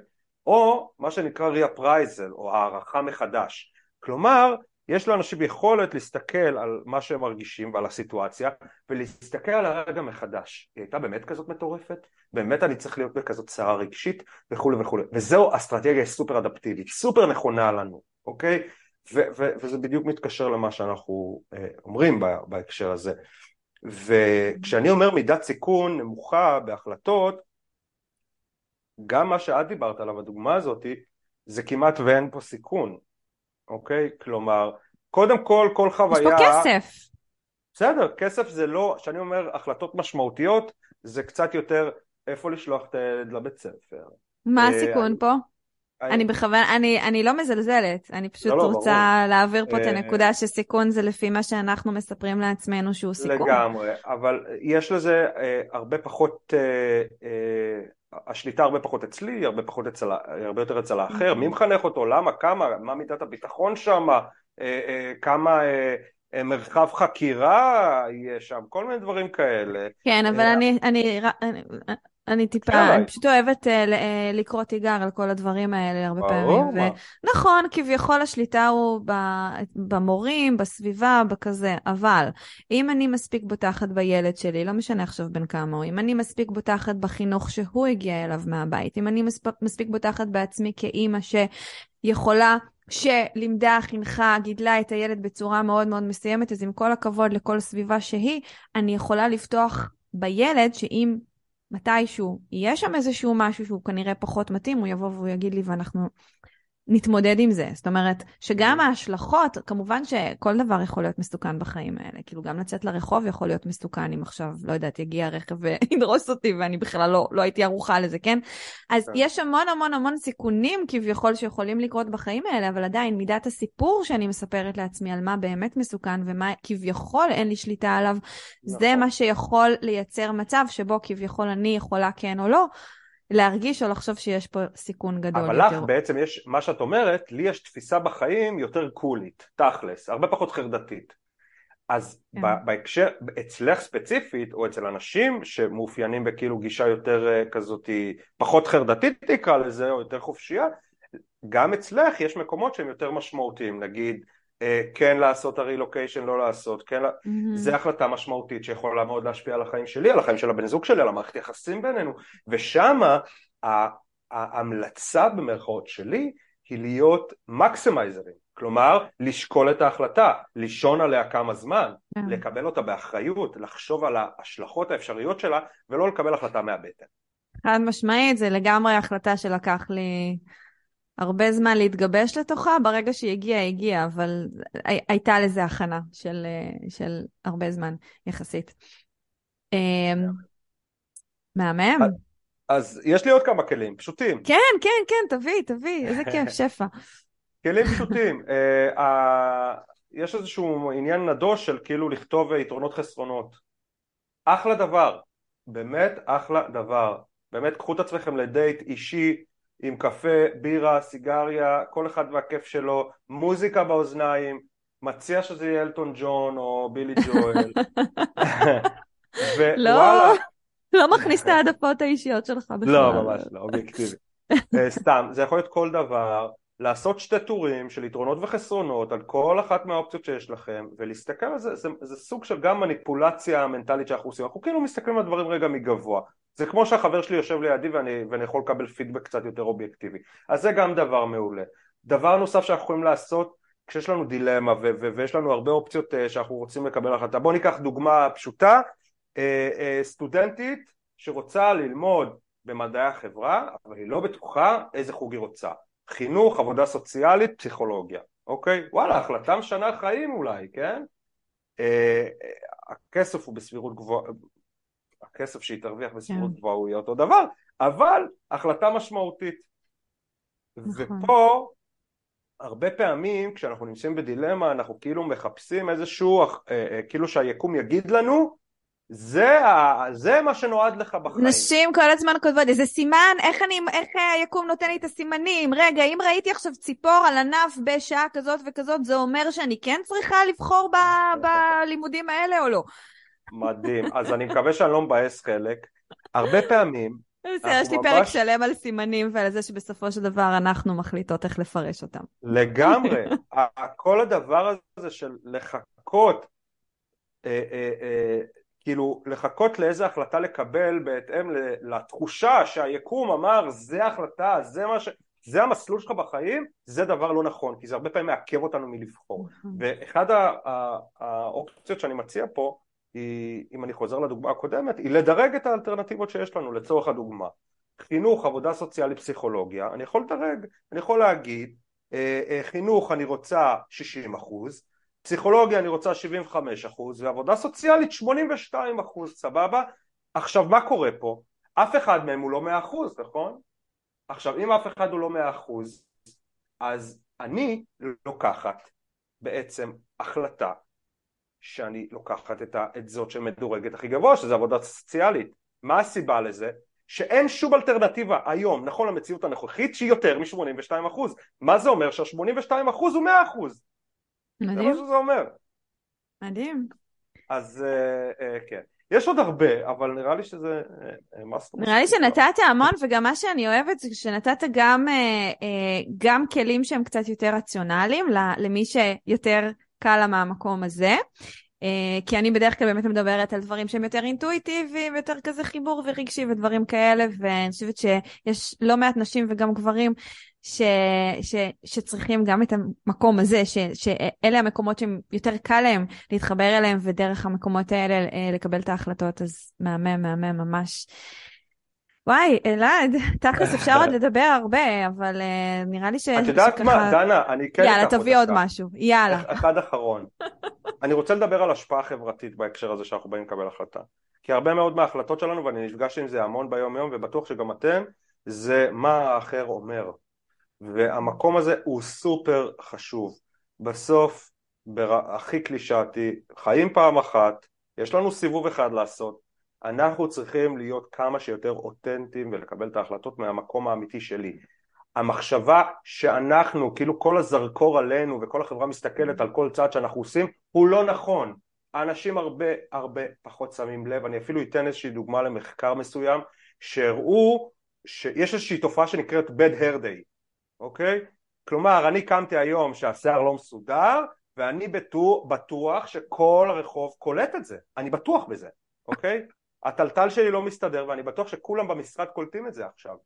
או מה שנקרא reappraisal או הערכה מחדש. כלומר, יש לאנשים יכולת להסתכל על מה שהם מרגישים ועל הסיטואציה ולהסתכל על הרגע מחדש. היא הייתה באמת כזאת מטורפת? באמת אני צריך להיות בכזאת סערה רגשית? וכולי וכולי. וזו אסטרטגיה סופר אדפטיבית, סופר נכונה לנו, אוקיי? ו- ו- וזה בדיוק מתקשר למה שאנחנו אה, אומרים בהקשר הזה. וכשאני אומר מידת סיכון נמוכה בהחלטות, גם מה שאת דיברת עליו, הדוגמה הזאת, זה כמעט ואין פה סיכון, אוקיי? כלומר, קודם כל, כל חוויה... יש פה כסף. בסדר, כסף זה לא, כשאני אומר החלטות משמעותיות, זה קצת יותר איפה לשלוח את הילד לבית ספר. מה אה, הסיכון פה? אני בכוונה, אני, אני לא מזלזלת, אני פשוט לא, לא, רוצה ברור. להעביר פה את אה, הנקודה שסיכון זה לפי מה שאנחנו מספרים לעצמנו שהוא סיכון. לגמרי, אבל יש לזה אה, הרבה פחות, אה, אה, השליטה הרבה פחות אצלי, הרבה, פחות אצל, הרבה יותר אצל האחר, מי מחנך אותו, למה, כמה, מה מידת הביטחון שם, אה, אה, כמה... אה, אה מרחב חקירה יש שם, כל מיני דברים כאלה. כן, אבל אה, אני, אני, אני, טיפה, אני פשוט אוהבת uh, לקרוא תיגר על כל הדברים האלה הרבה פעמים. נכון, כביכול השליטה הוא ב... במורים, בסביבה, בכזה, אבל אם אני מספיק בוטחת בילד שלי, לא משנה עכשיו בן כמה הוא, אם אני מספיק בוטחת בחינוך שהוא הגיע אליו מהבית, אם אני מספיק בוטחת בעצמי כאימא שיכולה שלימדה, חינכה, גידלה את הילד בצורה מאוד מאוד מסוימת, אז עם כל הכבוד לכל סביבה שהיא, אני יכולה לפתוח בילד שאם מתישהו יהיה שם איזשהו משהו שהוא כנראה פחות מתאים, הוא יבוא והוא יגיד לי ואנחנו נתמודד עם זה. זאת אומרת, שגם ההשלכות, כמובן שכל דבר יכול להיות מסוכן בחיים האלה. כאילו, גם לצאת לרחוב יכול להיות מסוכן אם עכשיו, לא יודעת, יגיע רכב וידרוס אותי ואני בכלל לא, לא הייתי ערוכה לזה, כן? אז כן. יש המון המון המון סיכונים כביכול שיכולים לקרות בחיים האלה, אבל עדיין מידת הסיפור שאני מספרת לעצמי על מה באמת מסוכן ומה כביכול אין לי שליטה עליו, נכון. זה מה שיכול לייצר מצב שבו כביכול אני יכולה כן או לא. להרגיש או לחשוב שיש פה סיכון גדול אבל יותר. אבל לך בעצם יש, מה שאת אומרת, לי יש תפיסה בחיים יותר קולית, תכלס, הרבה פחות חרדתית. אז כן. בהקשר, אצלך ספציפית, או אצל אנשים שמאופיינים בכאילו גישה יותר אה, כזאת, פחות חרדתית תקרא לזה, או יותר חופשייה, גם אצלך יש מקומות שהם יותר משמעותיים, נגיד כן לעשות הרילוקיישן, לא לעשות, כן, mm-hmm. זה החלטה משמעותית שיכולה מאוד להשפיע על החיים שלי, על החיים של הבן זוג שלי, על המערכת יחסים בינינו, ושמה ההמלצה במרכאות שלי היא להיות מקסימייזרים, כלומר לשקול את ההחלטה, לישון עליה כמה זמן, yeah. כן. לקבל אותה באחריות, לחשוב על ההשלכות האפשריות שלה ולא לקבל החלטה מהבטן. חד משמעית, זה לגמרי החלטה שלקח לי הרבה זמן להתגבש לתוכה, ברגע שהיא הגיעה, היא הגיעה, אבל הייתה לזה הכנה של, של הרבה זמן יחסית. אמ, מהמם. אז יש לי עוד כמה כלים, פשוטים. כן, כן, כן, תביא, תביא, איזה כיף, שפע. כלים פשוטים. uh, יש איזשהו עניין נדוש של כאילו לכתוב יתרונות חסרונות. אחלה דבר, באמת אחלה דבר. באמת קחו את עצמכם לדייט אישי עם קפה, בירה, סיגריה, כל אחד והכיף שלו, מוזיקה באוזניים, מציע שזה יהיה אלטון ג'ון או בילי ג'ואל. לא, לא מכניס את העדפות האישיות שלך בכלל. לא, ממש לא, אובייקטיבי. אה, סתם, זה יכול להיות כל דבר, לעשות שתי טורים של יתרונות וחסרונות על כל אחת מהאופציות שיש לכם ולהסתכל על זה, זה, זה סוג של גם מניפולציה מנטלית שאנחנו עושים, אנחנו כאילו מסתכלים על דברים רגע מגבוה, זה כמו שהחבר שלי יושב לידי ואני, ואני יכול לקבל פידבק קצת יותר אובייקטיבי, אז זה גם דבר מעולה. דבר נוסף שאנחנו יכולים לעשות כשיש לנו דילמה ו- ו- ויש לנו הרבה אופציות uh, שאנחנו רוצים לקבל החלטה, בואו ניקח דוגמה פשוטה, uh, uh, סטודנטית שרוצה ללמוד במדעי החברה אבל היא לא בטוחה איזה חוג היא רוצה חינוך, עבודה סוציאלית, פסיכולוגיה, אוקיי? וואלה, החלטה משנה חיים אולי, כן? אה, הכסף הוא בסבירות גבוהה, הכסף שהיא תרוויח בסבירות כן. גבוהה הוא יהיה אותו דבר, אבל החלטה משמעותית. נכון. ופה, הרבה פעמים כשאנחנו נמצאים בדילמה אנחנו כאילו מחפשים איזשהו, אה, אה, כאילו שהיקום יגיד לנו זה, זה מה שנועד לך בחיים. נשים כל הזמן כותבות, איזה סימן, איך, אני, איך היקום נותן לי את הסימנים? רגע, אם ראיתי עכשיו ציפור על ענף בשעה כזאת וכזאת, זה אומר שאני כן צריכה לבחור ב, בלימודים האלה או לא? מדהים. אז אני מקווה שאני לא מבאס חלק. הרבה פעמים... יש לי פרק שלם על סימנים ועל זה שבסופו של דבר אנחנו מחליטות איך לפרש אותם. לגמרי. כל הדבר הזה של לחכות אה, אה, אה, כאילו לחכות לאיזה החלטה לקבל בהתאם לתחושה שהיקום אמר זה החלטה, זה מה ש... זה המסלול שלך בחיים, זה דבר לא נכון, כי זה הרבה פעמים מעכב אותנו מלבחור. נכון. ואחד האופציות שאני מציע פה, היא, אם אני חוזר לדוגמה הקודמת, היא לדרג את האלטרנטיבות שיש לנו לצורך הדוגמה. חינוך, עבודה סוציאלית, פסיכולוגיה, אני יכול לדרג, אני יכול להגיד, אה, אה, חינוך אני רוצה 60 אחוז, פסיכולוגיה אני רוצה 75 אחוז ועבודה סוציאלית 82 אחוז, סבבה? עכשיו מה קורה פה? אף אחד מהם הוא לא 100 אחוז, נכון? עכשיו אם אף אחד הוא לא 100 אחוז אז אני לוקחת בעצם החלטה שאני לוקחת את, ה, את זאת שמדורגת הכי גבוה שזה עבודה סוציאלית מה הסיבה לזה? שאין שום אלטרנטיבה היום נכון למציאות הנוכחית שהיא יותר מ-82 אחוז מה זה אומר שה-82 אחוז הוא 100 אחוז מדהים. זה מה שזה אומר. מדהים. אז uh, uh, כן. יש עוד הרבה, אבל נראה לי שזה... Uh, נראה לי שנתת המון, וגם מה שאני אוהבת זה שנתת גם, גם כלים שהם קצת יותר רציונליים, למי שיותר קל לה מהמקום הזה. כי אני בדרך כלל באמת מדברת על דברים שהם יותר אינטואיטיביים, יותר כזה חיבור ורגשי ודברים כאלה, ואני חושבת שיש לא מעט נשים וגם גברים ש, ש, שצריכים גם את המקום הזה, ש, שאלה המקומות שהם יותר קל להם להתחבר אליהם, ודרך המקומות האלה אה, לקבל את ההחלטות, אז מהמם, מהמם ממש. וואי, אלעד, תכלס אפשר עוד לדבר הרבה, אבל uh, נראה לי ש... את יודעת שככה... מה, דנה, אני כן... יאללה, תביא עוד משהו, יאללה. אחד אחרון. אני רוצה לדבר על השפעה חברתית בהקשר הזה שאנחנו באים לקבל החלטה. כי הרבה מאוד מההחלטות שלנו, ואני נפגש עם זה המון ביום יום, ובטוח שגם אתם, זה מה האחר אומר. והמקום הזה הוא סופר חשוב. בסוף, בר... הכי קלישאתי, חיים פעם אחת, יש לנו סיבוב אחד לעשות, אנחנו צריכים להיות כמה שיותר אותנטיים ולקבל את ההחלטות מהמקום האמיתי שלי. המחשבה שאנחנו, כאילו כל הזרקור עלינו וכל החברה מסתכלת על כל צעד שאנחנו עושים, הוא לא נכון. האנשים הרבה הרבה פחות שמים לב, אני אפילו אתן איזושהי דוגמה למחקר מסוים, שהראו שיש איזושהי תופעה שנקראת bad hair day, אוקיי? כלומר, אני קמתי היום שהשיער לא מסודר, ואני בטוח, בטוח שכל הרחוב קולט את זה, אני בטוח בזה, אוקיי? הטלטל שלי לא מסתדר ואני בטוח שכולם במשרד קולטים את זה עכשיו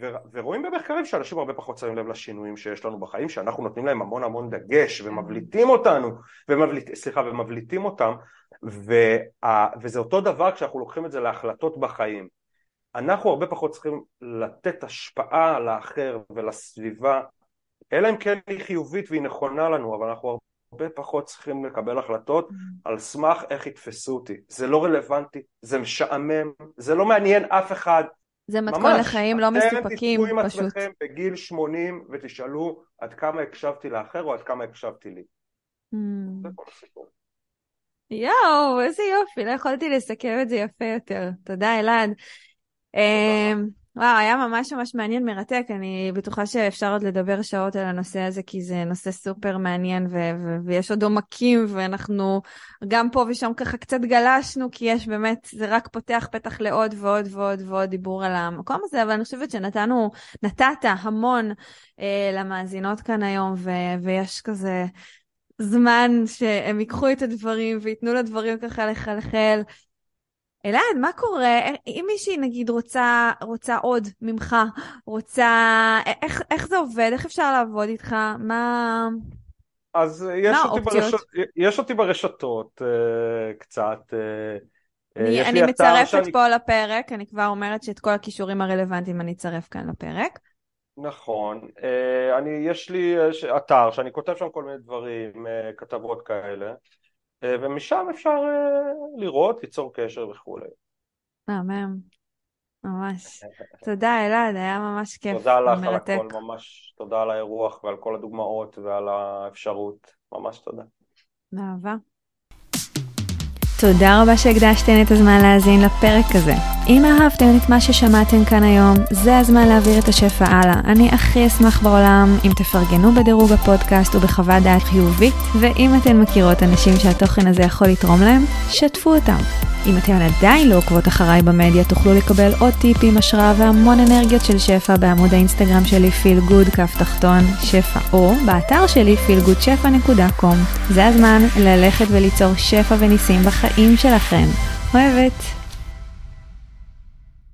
ו- ורואים במחקרים שאנשים הרבה פחות שמים לב לשינויים שיש לנו בחיים שאנחנו נותנים להם המון המון דגש ומבליטים אותנו ומבליט, סליחה ומבליטים אותם וה- וזה אותו דבר כשאנחנו לוקחים את זה להחלטות בחיים אנחנו הרבה פחות צריכים לתת השפעה לאחר ולסביבה אלא אם כן היא חיובית והיא נכונה לנו אבל אנחנו הרבה פחות צריכים לקבל החלטות על סמך איך יתפסו אותי. זה לא רלוונטי, זה משעמם, זה לא מעניין אף אחד. זה מתכון לחיים לא מסופקים, פשוט. אתם תתקו עם עצמכם בגיל 80 ותשאלו עד כמה הקשבתי לאחר או עד כמה הקשבתי לי. זה כל הסיפור. יואו, איזה יופי, לא יכולתי לסכם את זה יפה יותר. תודה, אלעד. אמ, וואו, היה ממש ממש מעניין, מרתק. אני בטוחה שאפשר עוד לדבר שעות על הנושא הזה, כי זה נושא סופר מעניין, ו- ו- ויש עוד עומקים, ואנחנו גם פה ושם ככה קצת גלשנו, כי יש באמת, זה רק פותח פתח לעוד ועוד ועוד ועוד דיבור על המקום הזה, אבל אני חושבת שנתנו, נתת המון אה, למאזינות כאן היום, ו- ויש כזה זמן שהם ייקחו את הדברים וייתנו לדברים ככה לחלחל. אלעד, מה קורה? אם מישהי נגיד רוצה, רוצה עוד ממך, רוצה... איך, איך זה עובד? איך אפשר לעבוד איתך? מה... אז יש, מה אותי, ברשת, יש אותי ברשתות uh, קצת. Uh, אני, אני מצרפת שאני... פה לפרק, אני כבר אומרת שאת כל הכישורים הרלוונטיים אני אצרף כאן לפרק. נכון, אני, יש לי אתר שאני כותב שם כל מיני דברים, כתבות כאלה. אה, ומשם אפשר אה, לראות, ליצור קשר וכולי. מהמם, ממש. תודה אלעד, היה ממש כיף. תודה לך על הכל, ממש תודה על האירוח ועל כל הדוגמאות ועל האפשרות, ממש תודה. באהבה. תודה רבה שהקדשתן את הזמן להאזין לפרק הזה. אם אהבתם את מה ששמעתם כאן היום, זה הזמן להעביר את השפע הלאה. אני הכי אשמח בעולם אם תפרגנו בדירוג הפודקאסט ובחוות דעת חיובית, ואם אתן מכירות אנשים שהתוכן הזה יכול לתרום להם, שתפו אותם. אם אתן עדיין לא עוקבות אחריי במדיה, תוכלו לקבל עוד טיפים, השראה והמון אנרגיות של שפע בעמוד האינסטגרם שלי פיל גוד כף תחתון שפע, או באתר שלי feelgoodשפע.com. זה הזמן ללכת וליצור שפע וניסים בחיים שלכם. אוהבת.